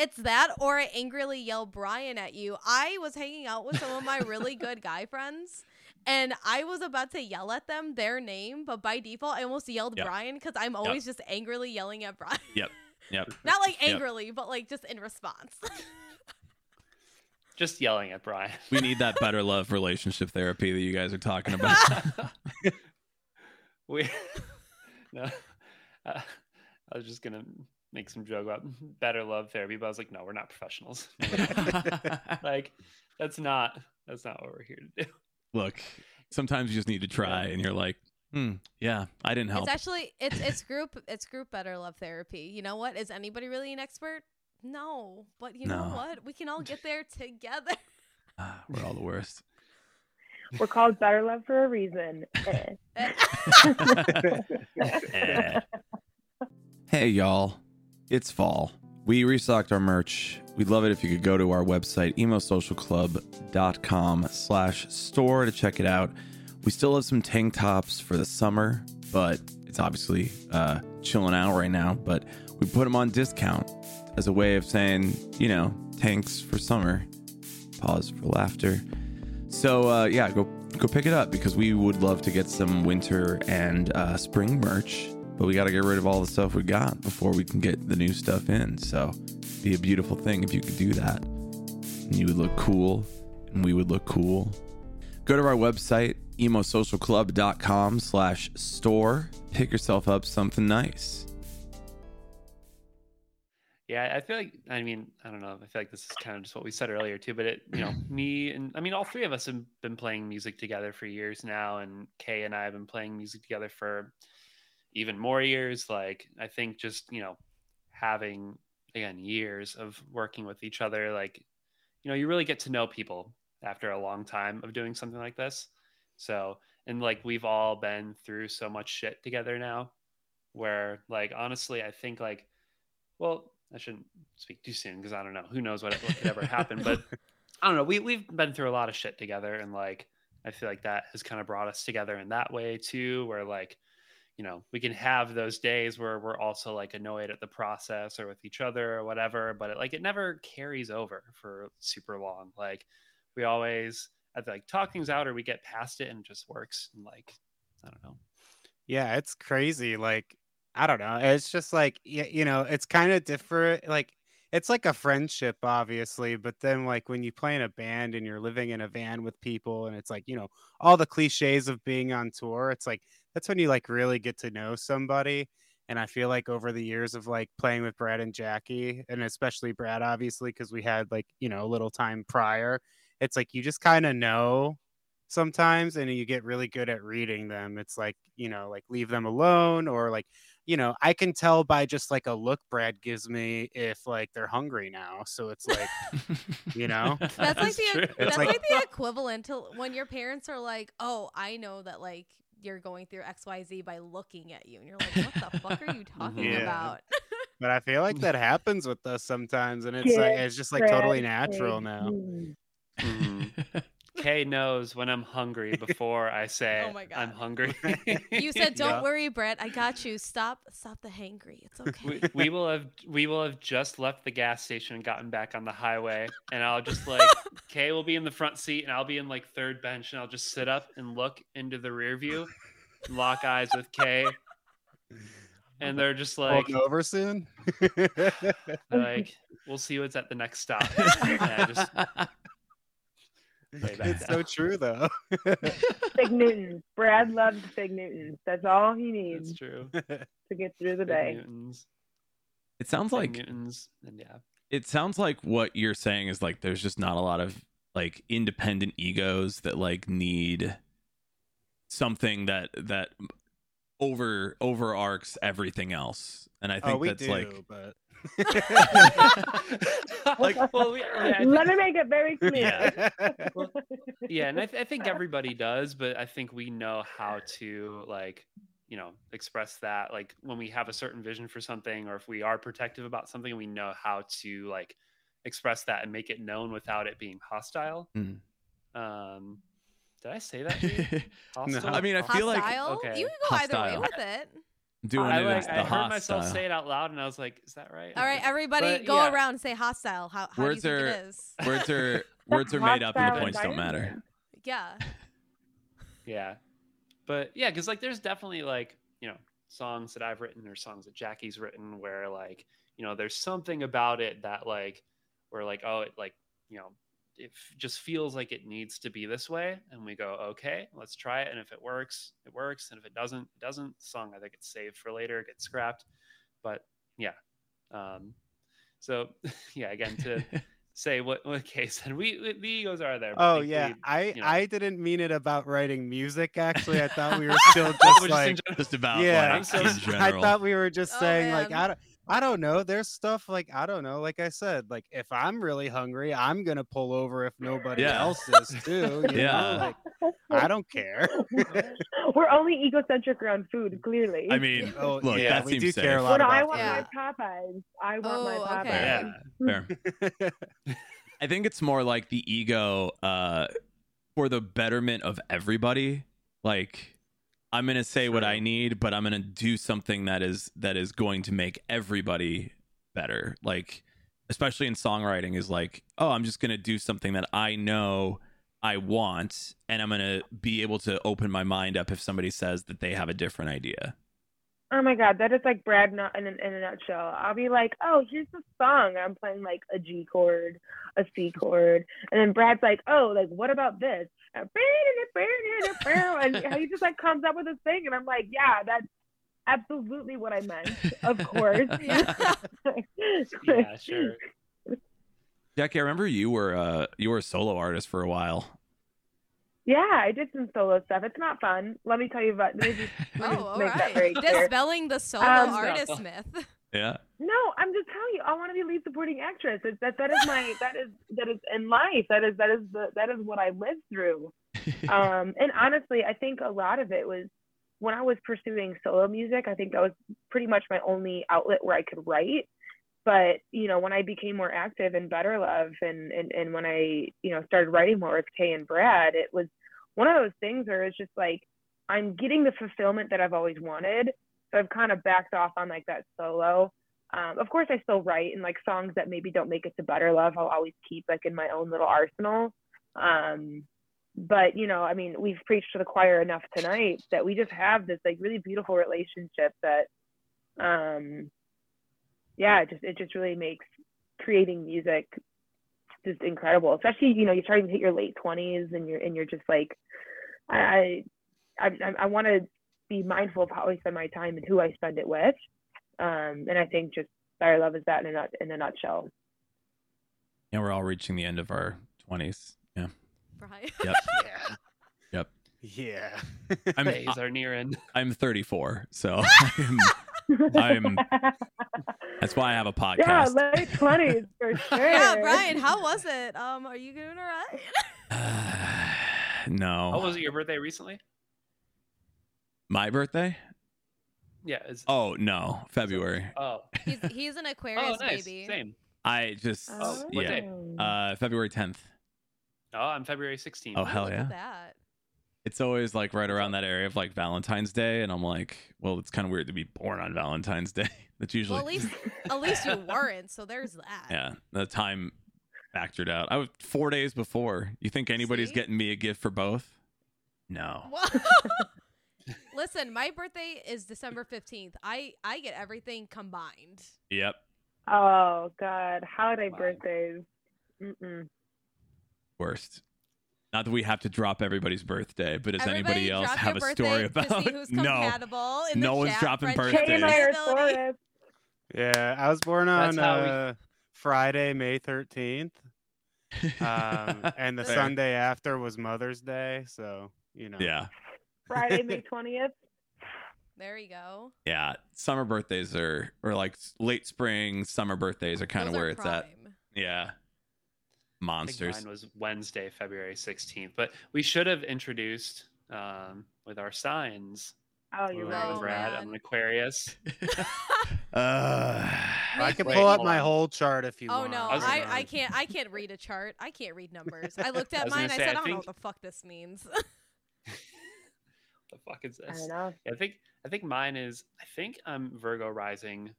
It's that, or I angrily yell Brian at you. I was hanging out with some of my really good guy friends, and I was about to yell at them their name, but by default, I almost yelled Yep. Brian because I'm always just angrily yelling at Brian. Yep. Yep. Not like Yep. angrily, but like just in response. Just yelling at Brian. We need that better love relationship therapy that you guys are talking about. we no uh, i was just gonna make some joke about better love therapy but i was like no we're not professionals like that's not that's not what we're here to do Look, sometimes you just need to try, and you're like, hmm, yeah, I didn't help. It's actually it's it's group it's group better love therapy. You know what? Is anybody really an expert? No, but you know what? We can all get there together. Ah, we're all the worst. We're called Better Love for a reason. Eh. Eh. Hey, y'all. It's fall. We restocked our merch. We'd love it if you could go to our website, emosocialclub.com slash store to check it out. We still have some tank tops for the summer, but it's obviously uh, chilling out right now. But we put them on discount as a way of saying, you know, tanks for summer. Pause for laughter. So uh, yeah, go go pick it up because we would love to get some winter and uh, spring merch, but we got to get rid of all the stuff we got before we can get the new stuff in. So be a beautiful thing if you could do that, and you would look cool, and we would look cool. Go to our website emosocialclub.com slash store. Pick yourself up something nice. yeah i feel like i mean i don't know i feel like this is kind of just what we said earlier too but it you know me and i mean all three of us have been playing music together for years now and kay and i have been playing music together for even more years like i think just you know having again years of working with each other like you know you really get to know people after a long time of doing something like this. So and like we've all been through so much shit together now where like honestly i think like well i shouldn't speak too soon because i don't know. Who knows what, what could ever happen but i don't know. We, we've been through a lot of shit together and like i feel like that has kind of brought us together in that way too where like you know we can have those days where we're also like annoyed at the process or with each other or whatever but it, like it never carries over for super long like we always either like talk things out or we get past it and it just works and like i don't know Yeah, it's crazy. Like, I don't know. It's just like, you know, it's kind of different. Like, it's like a friendship, obviously. But then, like when you play in a band and you're living in a van with people, and it's like you know all the cliches of being on tour. It's like that's when you like really get to know somebody. And I feel like over the years of like playing with Brad and Jackie, and especially Brad, obviously, because we had like you know a little time prior, it's like you just kind of know sometimes and you get really good at reading them it's like you know like leave them alone or like you know i can tell by just like a look brad gives me if like they're hungry now so it's like you know That's like the that's like- like, the equivalent to when your parents are like, "Oh, I know that like you're going through XYZ by looking at you." And you're like, "What the fuck are you talking Yeah. about?" but i feel like that happens with us sometimes and it's like it's just like totally natural now Mm. Kay knows when I'm hungry before I say Oh my God. I'm hungry. You said, "Don't Yeah. worry, Brett. I got you. Stop, stop the hangry. It's okay." we, we will have we will have just left the gas station and gotten back on the highway and i'll just like kay will be in the front seat and i'll be in like third bench and i'll just sit up and look into the rear view lock eyes with kay and they're just like Holding over soon like we'll see what's at the next stop And I just lay back it's so true though. Fig Newtons. Brad loves Fig Newtons. That's all he needs that's true. to get through the Fig day. Newtons, it sounds Fig like Newtons, and yeah. it sounds like what you're saying is like there's just not a lot of like independent egos that like need something that that over overarcs everything else. And i oh, think oh we that's do like but like well we, yeah, I Let me make it very clear. Yeah. yeah and I, th- I think everybody does but i think we know how to like you know express that like when we have a certain vision for something or if we are protective about something we know how to like express that and make it known without it being hostile Mm. um did i say that Reed? hostile I mean, I feel like- Hostile. Okay. You can go either way with it. Doing I, it like, as the I heard myself say it out loud and i was like is that right All right, everybody, But, go yeah. around and say hostile. How, how Words do you think are- it is? words are words are made up and the points don't matter. Yeah. Yeah. But yeah, because like there's definitely like, you know, songs that I've written or songs that Jackie's written where like, you know, there's something about it that like where like, oh, it like, you know, it just feels like it needs to be this way. And we go, okay, let's try it. And if it works, it works. And if it doesn't, it doesn't. The song I think it's saved for later, it gets scrapped. But yeah. Um so yeah, again to say what what Kay said, we, we the egos are there. Oh thankfully, yeah, I you know. I didn't mean it about writing music. Actually, I thought we were still just like general- just about yeah. like I'm so in general I thought we were just Oh, saying like. I don't I don't know. There's stuff like I don't know. Like I said, like if I'm really hungry, I'm gonna pull over if nobody Yeah. else is too. you know? Yeah. like I don't care. We're only egocentric around food, clearly. i mean Oh, look yeah, that we seems do safe. care a lot when I about want Yeah. my Popeyes, I want my Oh, Popeyes. okay. fair fair. I think it's more like the ego uh for the betterment of everybody. Like I'm going to say what I need, but I'm going to do something that is that is going to make everybody better. Like especially in songwriting is like, oh, I'm just going to do something that I know I want and I'm going to be able to open my mind up if somebody says that they have a different idea. Oh my god, that is like Brad not in, a- in a nutshell. I'll be like, oh, here's the song. I'm playing like a G chord, a C chord, and then Brad's like, oh, like what about this? And he just like comes up with this thing, and I'm like, yeah, that's absolutely what I meant. Of course. Yeah. yeah, sure. Jackie, I remember you were uh you were a solo artist for a while. Yeah, I did some solo stuff. It's not fun. Let me tell you about. Let me just, let me Oh, just all make that right. very clear. Dispelling the solo Um, artist myth. Yeah. No, I'm just telling you, I want to be lead supporting actress. It's, that that is my that is that is in life. That is that is the that is what I lived through. Um, and honestly, I think a lot of it was when I was pursuing solo music. I think that was pretty much my only outlet where I could write. But you know, when I became more active in Better Love, and and and when I you know started writing more with Kay and Brad, it was one of those things where it's just like I'm getting the fulfillment that I've always wanted. So I've kind of backed off on like that solo. Um, of course, I still write and like songs that maybe don't make it to Better Love. I'll always keep like in my own little arsenal. Um, but you know, I mean, we've preached to the choir enough tonight that we just have this like really beautiful relationship that, um, yeah, it just it just really makes creating music just incredible. Especially you know you're starting to hit your late twenties and you're and you're just like I I I, I want to be mindful of how I spend my time and who I spend it with. Um, and I think just Fire Love is that in a nut in a nutshell. Yeah, we're all reaching the end of our twenties. Yeah. Right. Yep. Yeah. Yep. Yeah. I'm Days are near end. I'm 34, so I'm, I'm- that's why I have a podcast. yeah, late twenties for sure. yeah, Brian, how was it? Um, are you doing all right? no. Oh, was it your birthday recently? My birthday? Yeah. It's, Oh no, February. oh. He's he's an Oh, Aquarius nice. baby. Same. I just Oh, what yeah. day? Uh, February 10th. Oh, I'm February 16th. Oh, hell yeah. That. It's always like right around that area of like Valentine's Day, and I'm like, well, it's kind of weird to be born on Valentine's Day. That's usually Well, at least at least you weren't, so there's that. yeah, the time factored out. I was four days before. You think anybody's See? getting me a gift for both? No. Well- Listen, my birthday is December 15th. I I get everything combined. Yep. Oh God, holiday Wow. birthdays. Mm-mm. Worst. Not that we have to drop everybody's birthday, but does anybody else have a story about No. in No the one's chat, dropping friendship Kay and birthdays. I are compatibility. Taurus. Yeah. I was born on That's how we- uh, Friday, May 13th. Um, and the Sunday after was Mother's Day. So, you know. Yeah. Friday, May twentieth. There you go. Yeah. Summer birthdays are or like late spring, summer birthdays are kind of where it's at. prime. Yeah. I think Monsters. mine was Wednesday, February 16th. But we should have introduced um, with our signs. Oh, you're Ooh, right. Oh, Brad, man. I'm an Aquarius. uh, I can Wait, pull up my on. whole chart if you want. Oh want. no, I I, I can't I can't read a chart. I can't read numbers. I looked at was gonna mine. I said, I I don't know what the fuck this means. The fuck is I this? don't know. I think I think mine is I think I'm Virgo rising,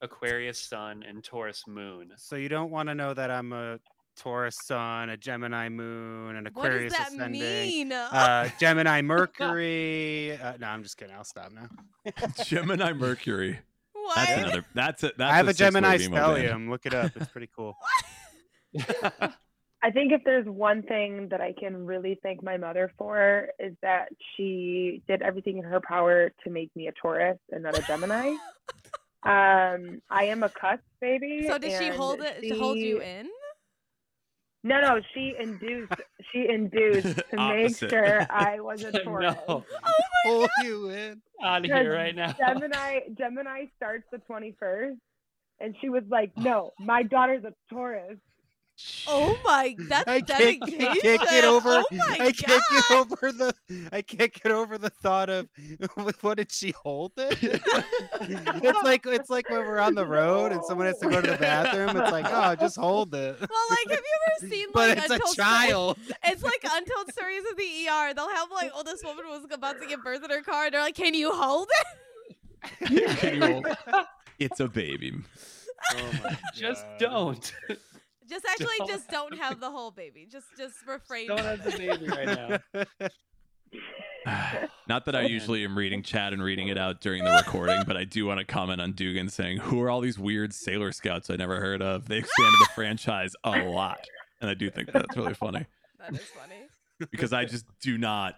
Aquarius sun, and Taurus moon. So you don't want to know that I'm a Taurus sun, a Gemini moon, an what does Aquarius that ascending, mean? uh, Gemini Mercury. Uh, no, I'm just kidding. I'll stop now. Gemini Mercury. what? That's another. That's it. I have a six-wave Gemini emo band. stellium. Look it up. It's pretty cool. I think if there's one thing that I can really thank my mother for is that she did everything in her power to make me a Taurus and not a Gemini. um, I am a cusp baby. so did she hold it to hold you in? No, no, she induced. She induced to make sure I was a Taurus. Oh, no, Pull you in. out of here right now. Gemini Gemini starts the 21st, and she was like, "No, my daughter's a Taurus." Oh my, that's I can't, dedication. I can't get over. Oh my I can't God. get over the. I can't get over the thought of what did she hold it? it's like it's like when we're on the road and someone has to go to the bathroom. It's like oh, just hold it. Well, like, have you ever seen But it's a Untold Sto- child. It's like untold stories of the ER. They'll have like, oh, this woman was about to give birth in her car, and they're like, "Can you hold it?" Can you hold- it's a baby. Oh my Just don't. Just actually, Don't just don't have the whole baby. Just, just refrain. don't have the baby right now. Not that I usually am reading chat and reading it out during the recording, but I do want to comment on Dugan saying, "Who are all these weird Sailor Scouts I never heard of?" They expanded the franchise a lot, and I do think that's really funny That is funny. because I just do not.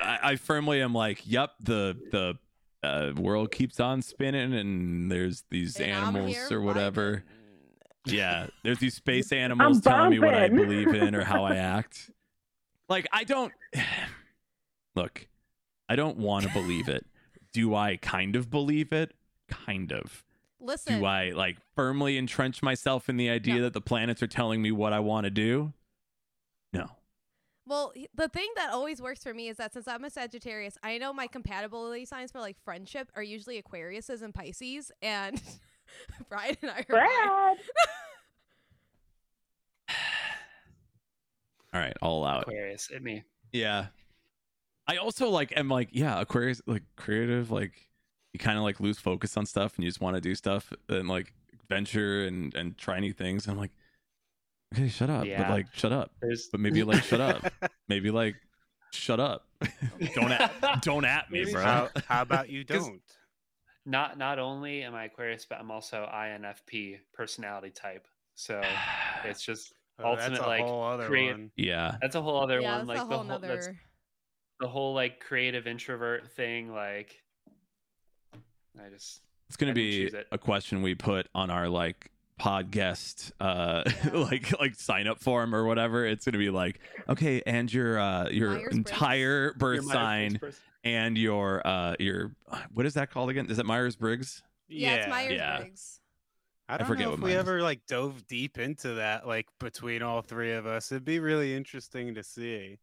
I, I firmly am like, "Yep, the the uh, world keeps on spinning, and there's these And animals or whatever." Vibing. Yeah, there's these space animals telling me what I believe in or how I act. Like I don't look. I don't want to believe it. Do I kind of believe it? Kind of. Listen, Do I like firmly entrench myself in the idea No. that the planets are telling me what I want to do? No. Well, the thing that always works for me is that since I'm a Sagittarius, I know my compatibility signs for like friendship are usually Aquariuses and Pisces, and Brian and I are. Brad. All right, I'll allow it. Aquarius, hit me. Yeah. I also like am like, yeah, Aquarius like creative, like you kind of like lose focus on stuff and you just want to do stuff and like venture and and try new things. And I'm like, okay, shut up. But like shut up. There's But maybe like shut up. Maybe like shut up. don't at don't at me, Maybe bro. How, how about you don't? Not not only am I Aquarius, but I'm also INFP personality type. So it's just Oh, that's ultimate, a like, whole other create- one. yeah. that's a whole other yeah, one. that's Like a the whole whole that's the whole like creative introvert thing. Like I just It's gonna I be it. a question we put on our like podcast uh Yeah. like like sign up form or whatever. It's gonna be like, okay, and your uh your Myers-Briggs. entire birth Your sign person. And your uh your what is that called again? Is it Myers Briggs? Yeah, it's Myers Yeah. Briggs. I don't forget know what if we mine is. ever like dove deep into that, like between all three of us. It'd be really interesting to see.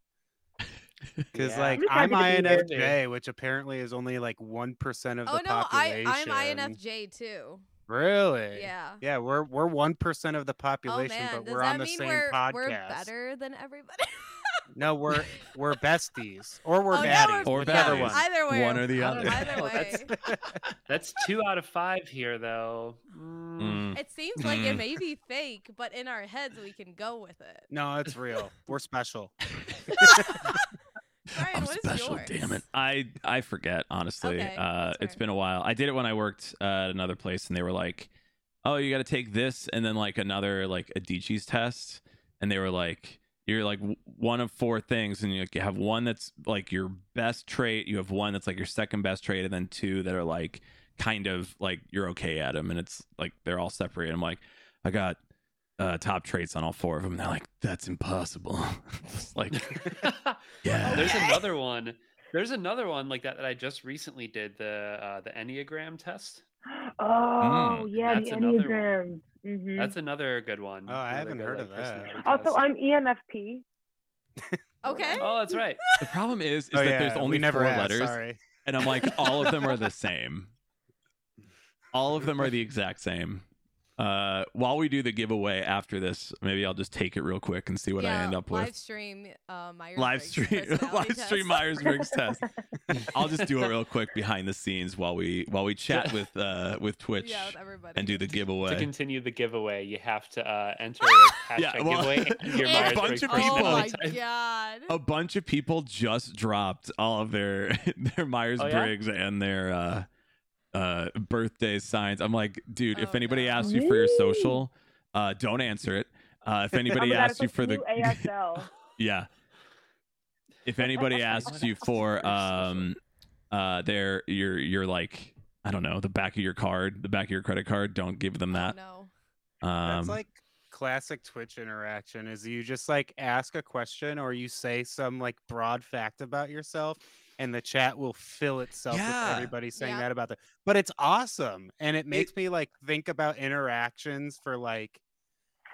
Because Yeah. like I'm I'm happy to be here. INFJ, which apparently is only like one percent of the Oh no, I population. I'm INFJ too. Really? Yeah. Yeah, we're we're one percent of the Oh population, man, but does we're that on the mean same we're podcast. we're better than everybody? No, we're we're besties, or we're oh, yeah, baddies, we're, Or whichever baddies. one. Either way. One or the other. Either way. that's- That's two out of five here, though. Mm, Mm. It seems like it Mm. may be fake, but in our heads we can go with it. no, it's real. We're special. Brian, I'm special, yours? damn it. I I forget honestly. Okay, uh, that's it's fair. been a while. I did it when I worked uh, at another place, and they were like, "Oh, you got to take this," and then like another like Adici's test, and they were like, "You're like one of four things, and you, have one that's like your best trait, you have one that's like your second best trait, and then two that are like kind of like you're okay at them, and it's like they're all separated." I'm like, I got uh, top traits on all four of them. And they're like, "That's impossible." Like, yeah. There's another one. There's another one like that that I just recently did the uh, the Enneagram test. Oh Mm, yeah, the that's one. Enneagram. Hmm That's another good one. Oh, I haven't heard like, of that. Also, test. I'm E ENFP. Okay. Oh, that's right. The problem is, is oh, that yeah, there's only never four asked, letters, Sorry. and I'm like, all of them are the same. All of them are the exact same. Uh, while we do the giveaway after this, maybe I'll just take it real quick and see what I end up with. live with. stream uh, Myers Live stream, live stream Myers Briggs test. I'll just do it real quick behind the scenes while we while we chat with uh with Twitch Yeah, with everybody. and do the giveaway. To continue the giveaway, you have to uh, enter hashtag Yeah, well, giveaway and your a Myers bunch Briggs of Oh my god. a bunch of people just dropped all of their their Myers Oh, yeah? Briggs and their uh uh birthday signs. I'm like, dude, if Oh, anybody no. asks you for your social, uh don't answer it. Uh if Oh anybody my asks it's you for the ASL. yeah. If anybody asks you for um uh their your your like I don't know, the back of your card, the back of your credit card, don't give them Oh, that. no. Um That's like classic Twitch interaction. Is you just like ask a question or you say some like broad fact about yourself, and the chat will fill itself Yeah. with everybody saying Yeah. that about that. But it's awesome, and it makes me like think about interactions for like,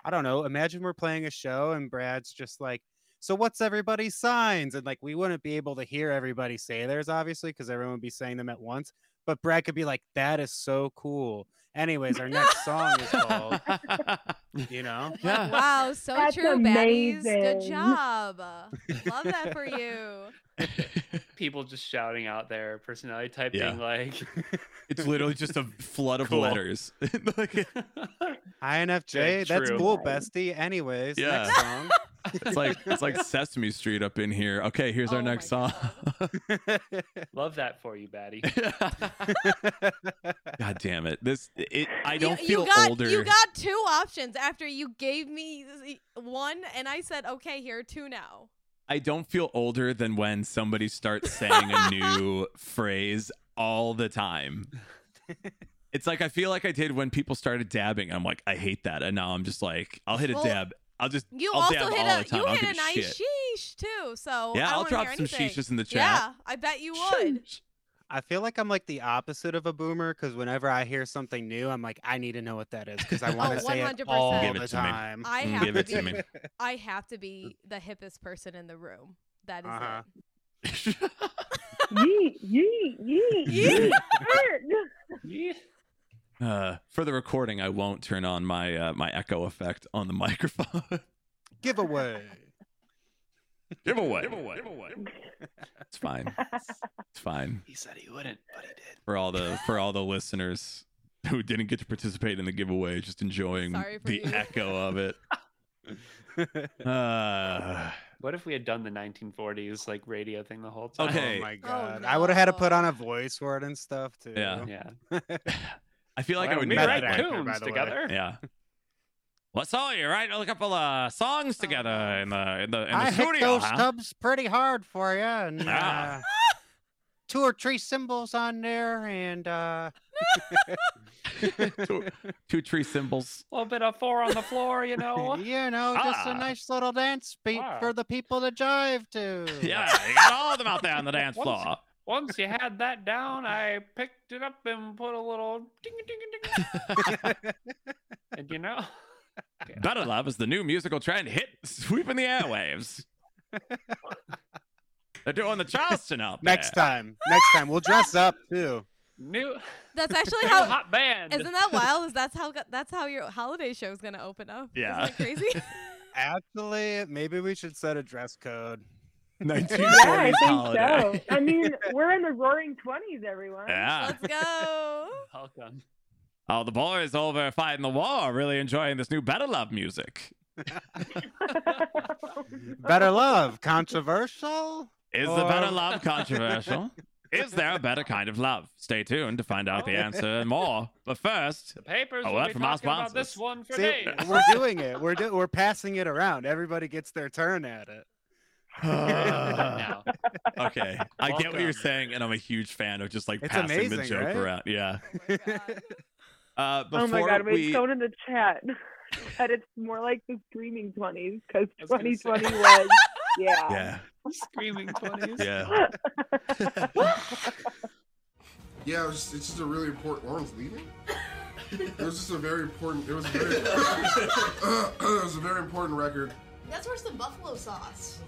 I don't know. Imagine we're playing a show and Brad's just like. So what's everybody's signs? And like we wouldn't be able to hear everybody say theirs, obviously, because everyone would be saying them at once. But Brad could be like, "That is so cool." Anyways, our next song is called, you know. Yeah. Wow, so That's true, baddies. Good job. Love that for you. People just shouting out their personality type Yeah. being like it's literally just a flood of Cool. letters. Like, INFJ, that's true. cool, bestie. Anyways, Yeah. next song. It's like it's like Sesame Street up in here. Okay, here's Oh our my next song. Love that for you, Batty. God damn it! This it. I don't you, feel got, older. You got two options after you gave me one, and I said, okay, here are two now. I don't feel older than when somebody starts saying a new phrase all the time. It's like I feel like I did when people started dabbing. I'm like, I hate that, and now I'm just like, I'll hit a Well, dab. I'll just You I'll also hit a you I don't hit give a nice shit. sheesh too. So Yeah, I I'll don't drop hear some anything. sheeshes in the chat. Yeah, I bet you would. Sheesh. I feel like I'm like the opposite of a boomer because whenever I hear something new, I'm like, I need to know what that is because I want to Oh, say it all Give the it to me. time. I Mm, have give to it to be. me. I have to be the hippest person in the room. That is Uh-huh. it. yeet, yeet, yeet, Yeet. yeet. Yeah. Uh, for the recording, I won't turn on my uh, my echo effect on the microphone. Giveaway. Giveaway. Giveaway. It's fine. It's fine He said he wouldn't, but he did. for all the for all the listeners who didn't get to participate in the giveaway, just enjoying Sorry for the you. echo of it. Uh, What if we had done the 1940s like radio thing the whole time? Okay. Oh my god. Oh, I would have had to put on a voice for it and stuff too. Yeah. Yeah. I feel like I would me need method right actor, coons way. together. yeah. What's all you're writing a couple of songs together in the in the in the I hit studio, those huh? stubs pretty hard for you, and Ah. uh, two or three symbols on there, and uh, two, two tree symbols. A little bit of four on the floor, you know. you know, just Ah. a nice little dance beat Ah. for the people to jive to. Yeah, you got all of them out there on the dance floor. Once you had that down, I picked it up and put a little ding ding ding ding. and you know, Better Love is the new musical trend hit sweeping the airwaves. They're doing the Charleston out there. Next time, next time we'll dress up too. new, That's actually new how. hot band. Isn't that wild? Is that's how that's how your holiday show is gonna open up? Yeah. Isn't that crazy? Actually, maybe we should set a dress code. 1920s Yeah, I think holiday. so. I mean, we're in the roaring 20s, everyone. Yeah. Let's go. Welcome. Oh, the boys over fighting the war are really enjoying this new Better Love music. Better love, controversial. Is the Better Love controversial? Is there a better kind of love? Stay tuned to find out the oh. answer and more. But first, The papers A will word be from our talking about this sponsors. one for See, days. we're doing it. We're do- we're passing it around. Everybody gets their turn at it. now. okay, I get what you're saying, and I'm a huge fan of just like It's passing the joke right? around. Yeah. Oh my God. Uh, before oh my god, wait, we, someone in the chat said it's more like the screaming 20s because I was gonna say. 2020 was, yeah. yeah, Screaming twenties. yeah. Yeah, it was, it's just a really important. Lauren's leaving. It was just a very important. It was a very. it was a very important record. That's worse than buffalo sauce.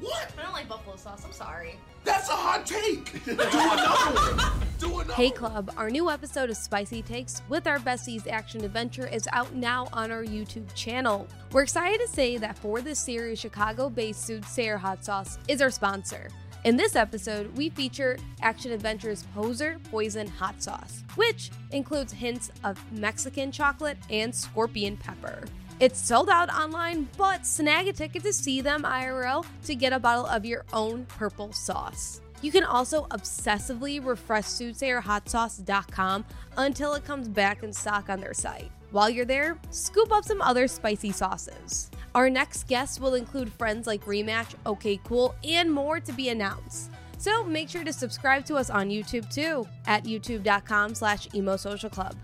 What? I don't like buffalo sauce. I'm sorry. That's a hot take. Do another one. Do another. Hey. Club, our new episode of Spicy Takes with our Besties Action Adventure is out now on our YouTube channel. We're excited to say that for this series, Chicago based Soothsayer Hot Sauce is our sponsor. In this episode, we feature Action Adventure's Poser Poison Hot Sauce, which includes hints of Mexican chocolate and scorpion pepper. It's sold out online, but snag a ticket to see them IRL to get a bottle of your own purple sauce. You can also obsessively refresh soothsayerhotsauce.com until it comes back in stock on their site. While you're there, scoop up some other spicy sauces. Our next guest will include friends like Rematch, OK Cool, and more to be announced. So make sure to subscribe to us on YouTube too at youtube.com slash emo social club.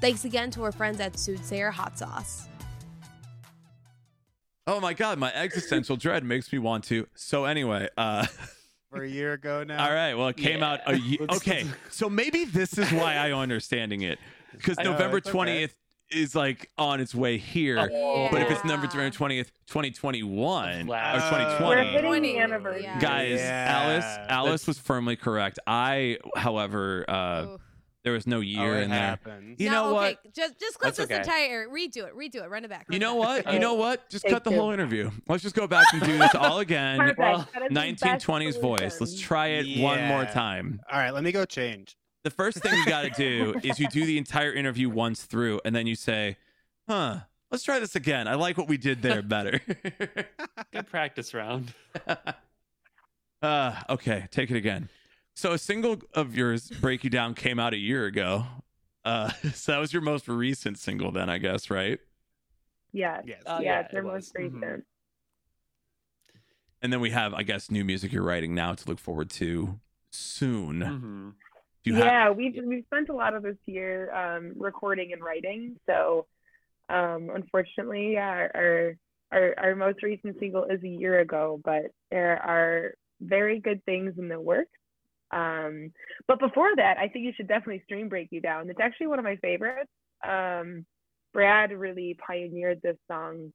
Thanks again to our friends at Soothsayer Hot Sauce. Oh my god, my existential dread makes me want to. So anyway, uh For a year ago now. all right, well it came out a year. Okay, so maybe this is why I'm understanding it because I know, November it's okay. twentieth is like on its way here. Oh, But if it's Yeah. November twentieth, twenty twenty one or twenty twenty, We're hitting the anniversary. yeah. Guys, Alice, Yeah, Alice that's- was firmly correct. I, however, uh, Oof. There was no Oh, year it in there. You No, know okay, what? Just just clip That's this okay. entire redo it, redo it, run it back. You know back. what? You know what? Just Thank cut the you. whole interview. Let's just go back and do this all again. Well, That is the best 1920s voice. Let's try it one more time. All right, let me go change. The first thing you got to do is you do the entire interview once through, and then you say, "Huh, let's try this again. I like what we did there better." Good practice round. uh, okay, take it again. So a single of yours, "Break You Down," came out a year ago. Uh, so that was your most recent single, then I guess, right? Yes. Yes. Uh, yeah, yeah, it's their it most was. Mhm. recent. And then we have, I guess, new music you're writing now to look forward to soon. hmm Do you have? yeah, we've we've spent a lot of this year um, recording and writing. So, um, unfortunately, yeah, our, our our most recent single is a year ago, but there are very good things in the works. Um, but before that, I think you should definitely stream "Break You Down." It's actually one of my favorites. Um, Brad really pioneered this song,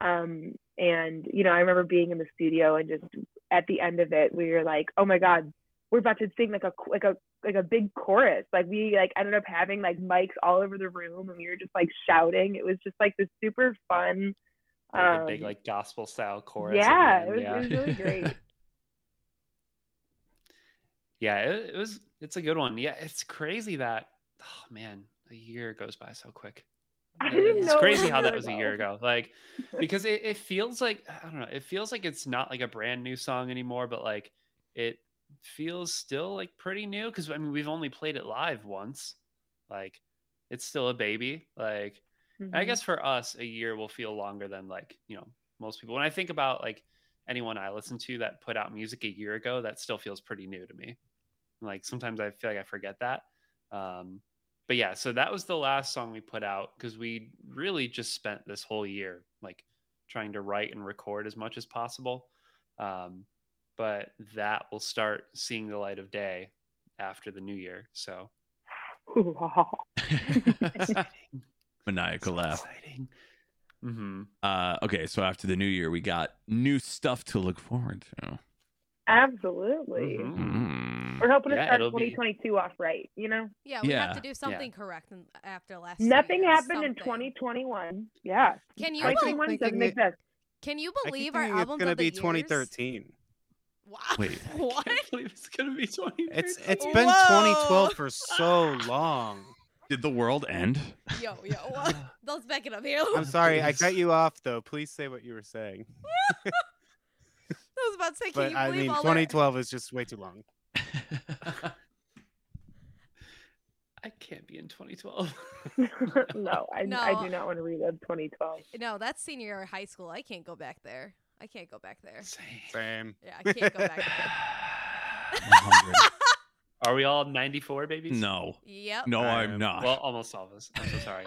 um, and you know, I remember being in the studio and just at the end of it, we were like, "Oh my God, we're about to sing like a like a like a big chorus. Like we like ended up having like mics all over the room and we were just like shouting. It was just like this super fun. Like Um, big like gospel style chorus. yeah, it was, yeah. it was really great. yeah, it, it was. It's a good one. Yeah, it's crazy that. Oh man, a year goes by so quick. I didn't it's crazy how that was a year ago. Like because it, it feels like I don't know. It feels like it's not like a brand new song anymore, but like it feels still like pretty new because I mean we've only played it live once. Like it's still a baby. Like And I mm-hmm. guess for us, a year will feel longer than like you know most people. When I think about like anyone I listen to that put out music a year ago, that still feels pretty new to me. Like sometimes I feel like I forget that. Um, but yeah, so that was the last song we put out because we really just spent this whole year like trying to write and record as much as possible. Um, but that will start seeing the light of day after the new year. So exciting. Maniacal laugh. Exciting. Mm-hmm. Uh, okay, so after the new year, we got new stuff to look forward to. Absolutely. Mhm. Mm. We're hoping to Yeah, start it'll be- 2022 off right. You know, Yeah, we have to do something correct after last. nothing year, happened in 2021. Yeah, Can you I bel- think 2021 doesn't thinking exist. can you believe our thinking albums it's gonna be years? 2013. Wow. Wait. what? I can't believe it's gonna be 2013. It's it's been Whoa. 2012 for so long. Did the world end? Yo, yo, what? Let's back it up here. I'm sorry, I cut you off though. Please say what you were saying. I was about to say, can But you I mean, all 2012 is just way too long. I can't be in 2012. no, I, I do not want to relive 2012. No, that's senior year of high school. I can't go back there. I can't go back there. Same. Same. Yeah, I can't go back there. Are we all 94 babies? No, Yep. no, I I'm am- not. Well, almost all of us. I'm so sorry.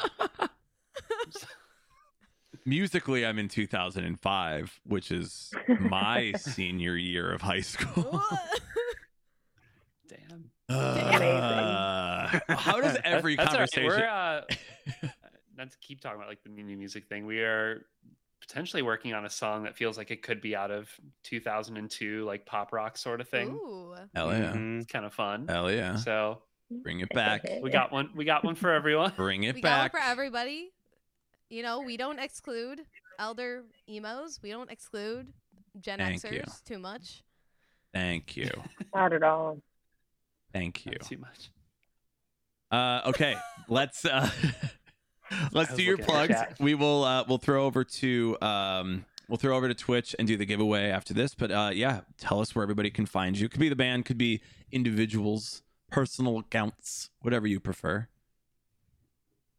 Musically, I'm in 2005, which is my senior year of high school. Damn. Uh, how does every That's all right. conversation? We're, uh, not to keep talking about like the new music thing. We are potentially working on a song that feels like it could be out of 2002, like pop rock sort of thing. Ooh. Hell yeah! Mhm. It's kind of fun. Hell yeah! So Bring it back. we got one. We got one for everyone. Bring it we got one back. for everybody. You know, we don't exclude elder emos. We don't exclude Gen Thank Xers you. too much. Thank you. Not at all. Thank you. Not too much. Uh, okay, let's uh, let's do your looking at the plugs. We will uh, we'll throw over to um, we'll throw over to Twitch and do the giveaway after this. But uh, yeah, tell us where everybody can find you. Could be the band, could be individuals, personal accounts, whatever you prefer.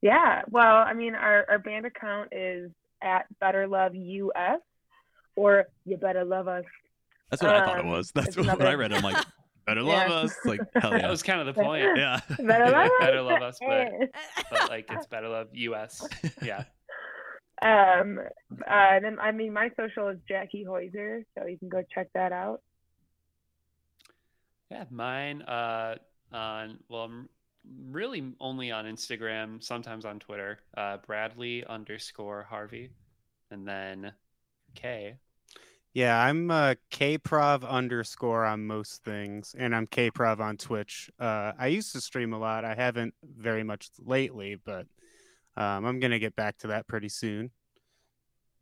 Yeah. Well, I mean, our, our band account is at Better Love US or You Better Love Us. That's what I thought it Um, was. That's what, another- I read. I'm like, better love Yeah. us. Like hell That was kind of the point. yeah. Better Love Us. Better Love Us, but- But like it's better love US. Yeah. Um, uh, and then I mean, my social is Jackie Hoiser, so you can go check that out. Yeah, mine uh on well I'm really only on Instagram, sometimes on Twitter. Uh Bradley underscore Harvey. And then K. Yeah, I'm uh, kprov underscore on most things, and I'm kprov on Twitch. Uh, I used to stream a lot. I haven't very much lately, but um, I'm gonna get back to that pretty soon.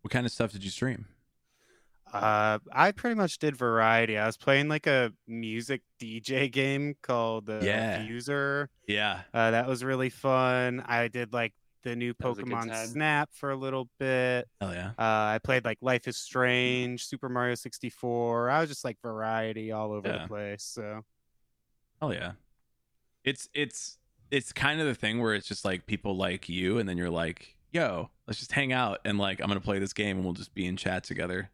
What kind of stuff did you stream? Uh, I pretty much did variety. I was playing like a music DJ game called uh, Yeah. Fuser. Yeah, Uh, that was really fun. I did like the new That was a good Pokemon. Snap for a little bit. Oh yeah. Uh, I played like Life is Strange, Super Mario 64. I was just like variety all over Yeah. the place. So Oh yeah. It's it's it's kind of the thing where it's just like people like you and then you're like, yo, let's just hang out and like I'm gonna play this game and we'll just be in chat together.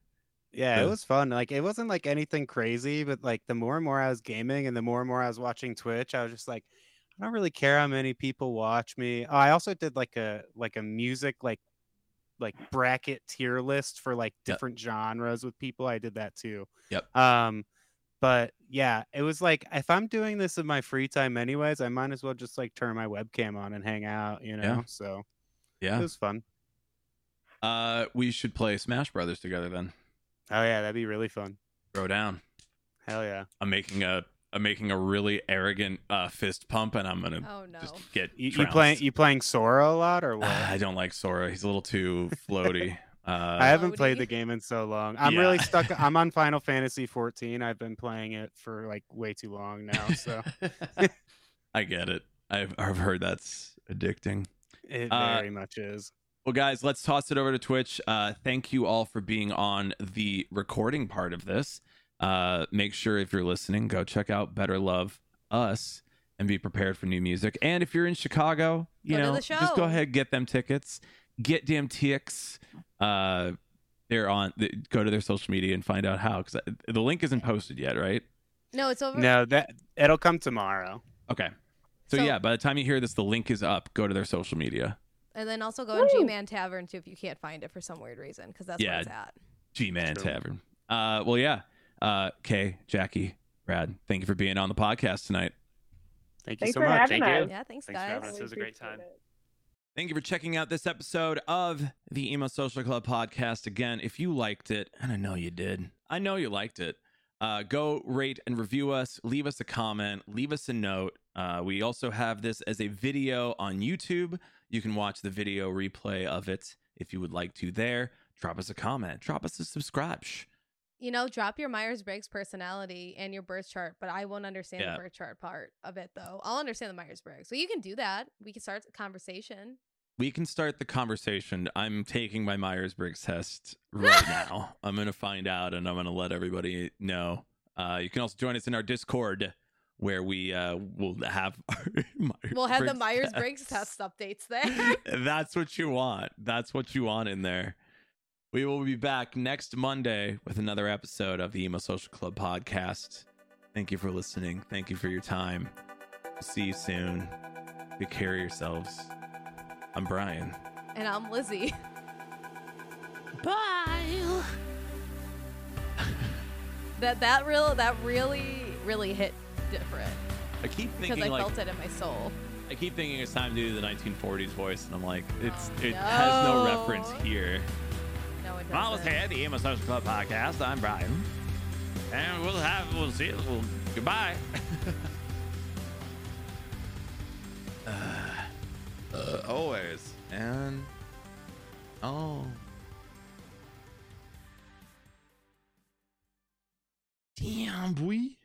Yeah, Yeah. it was fun. Like it wasn't like anything crazy, but like the more and more I was gaming and the more and more I was watching Twitch, I was just like, I don't really care how many people watch me. Oh, I also did like a like a music like like bracket tier list for like Yep. different genres with people. I did that too. Yep. Um but yeah, it was like if I'm doing this in my free time anyways, I might as well just like turn my webcam on and hang out, you know. Yeah. So Yeah. it was fun. Uh we should play Smash Brothers together then. Oh yeah, that'd be really fun. Throw down. Hell yeah. I'm making a I'm making a really arrogant uh, fist pump and I'm gonna Oh no. just get You, you playing you playing Sora a lot or what? I don't like Sora. He's a little too floaty. Uh, I haven't played the game in so long. I'm Yeah. really stuck. I'm on Final Fantasy 14. I've been playing it for like way too long now. So I get it. I've I've heard that's addicting. it Uh, very much is. Well, guys, let's toss it over to Twitch. Uh, thank you all for being on the recording part of this. Uh, make sure if you're listening, go check out Better Love Us and be prepared for new music. And if you're in Chicago, you Go know, just go show. ahead get them tickets. Get Damn TX. Uh, they're on. th- Go to their social media and find out how. Because the link isn't posted yet, right? No, it's over. No, that it'll come tomorrow. Okay. So, So- yeah, by the time you hear this, the link is up. Go to their social media. And then also go on GMan Tavern too if you can't find it for some weird reason, because that's Yeah. where it's at. GMan True. Tavern. Uh, well, yeah. Uh, K, Jackie, Brad, thank you for being on the podcast tonight. Thank you Thanks so for much. having Thank you. Yeah, thanks, Thanks for guys. having us. It was a great time. it. Thank you for checking out this episode of the Emo Social Club podcast. Again, if you liked it, and I know you did, I know you liked it, uh, go rate and review us, leave us a comment, leave us a note. Uh, we also have this as a video on YouTube. You can watch the video replay of it if you would like to there. Drop us a comment, drop us a subscribe. You know, drop your Myers Briggs personality and your birth chart, but I won't understand Yeah. the birth chart part of it though. I'll understand the Myers Briggs. So you can do that. We can start a conversation. We can start the conversation. I'm taking my Myers Briggs test right now. I'm going to find out and I'm going to let everybody know. Uh, you can also join us in our Discord where we uh, will have our Myers We'll have the Myers Briggs test updates there. That's what you want. That's what you want in there. We will be back next Monday with another episode of the Emo Social Club podcast. Thank you for listening. Thank you for your time. See you soon. Take care of yourselves. I'm Brian. and I'm Lizzie. Bye. That that real that really really hit different I keep thinking because I like felt it in my soul. I keep thinking it's time to do the 1940s voice, and I'm like, it's Oh, it has no no. reference here. No, it doesn't. here, the Emo Social Club podcast. I'm Brian, and we'll have we'll see. Well, goodbye. uh, uh, always and oh. Damn, boy.